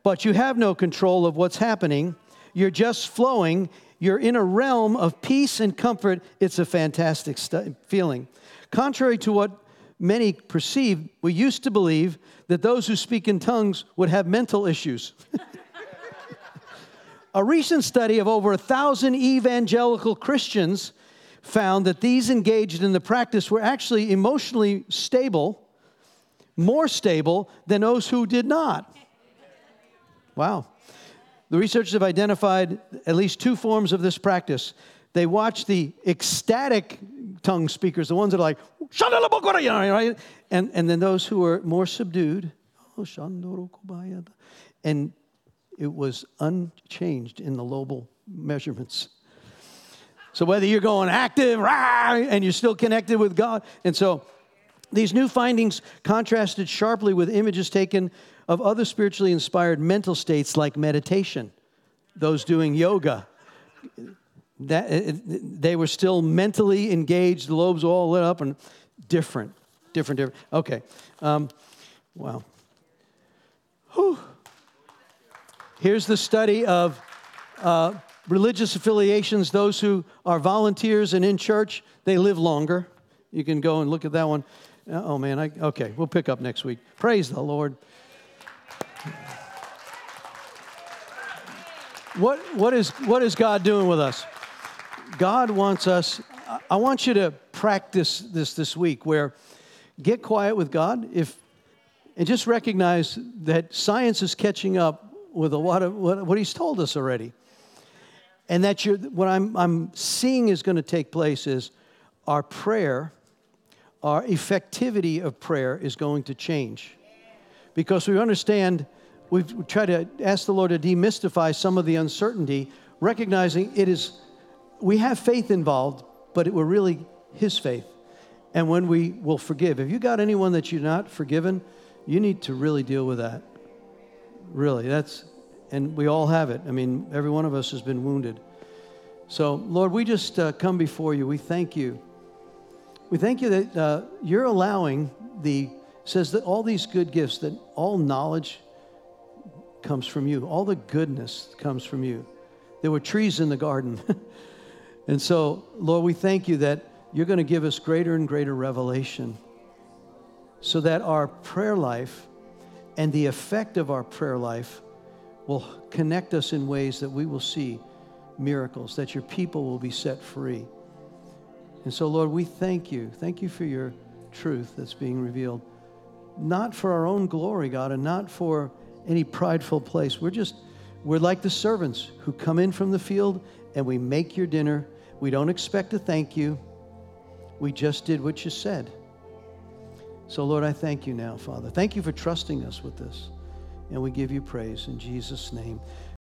but you have no control of what's happening. You're just flowing. You're in a realm of peace and comfort. It's a fantastic st- feeling. Contrary to what many perceive, we used to believe that those who speak in tongues would have mental issues. a recent study of over a thousand evangelical Christians found that these engaged in the practice were actually emotionally stable more stable than those who did not. Wow. The researchers have identified at least two forms of this practice. They watch the ecstatic tongue speakers, the ones that are like, right? and, and then those who are more subdued, oh, and it was unchanged in the lobal measurements. So whether you're going active, and you're still connected with God, and so these new findings contrasted sharply with images taken of other spiritually inspired mental states like meditation, those doing yoga. That, they were still mentally engaged, the lobes all lit up and different, different, different. Okay. Um, wow. Whew. Here's the study of uh, religious affiliations. Those who are volunteers and in church, they live longer. You can go and look at that one. Oh man, I, okay, we'll pick up next week. Praise the Lord. What, what, is, what is God doing with us? God wants us, I want you to practice this this week where get quiet with God if, and just recognize that science is catching up with a lot of what, what He's told us already. And that you're, what I'm, I'm seeing is going to take place is our prayer our effectivity of prayer is going to change. Because we understand, we've tried to ask the Lord to demystify some of the uncertainty, recognizing it is, we have faith involved, but it, we're really His faith. And when we will forgive, if you got anyone that you're not forgiven, you need to really deal with that. Really, that's, and we all have it. I mean, every one of us has been wounded. So, Lord, we just uh, come before you. We thank you we thank you that uh, you're allowing the, says that all these good gifts, that all knowledge comes from you, all the goodness comes from you. There were trees in the garden. and so, Lord, we thank you that you're going to give us greater and greater revelation so that our prayer life and the effect of our prayer life will connect us in ways that we will see miracles, that your people will be set free. And so, Lord, we thank you. Thank you for your truth that's being revealed. Not for our own glory, God, and not for any prideful place. We're just, we're like the servants who come in from the field and we make your dinner. We don't expect to thank you. We just did what you said. So, Lord, I thank you now, Father. Thank you for trusting us with this. And we give you praise in Jesus' name.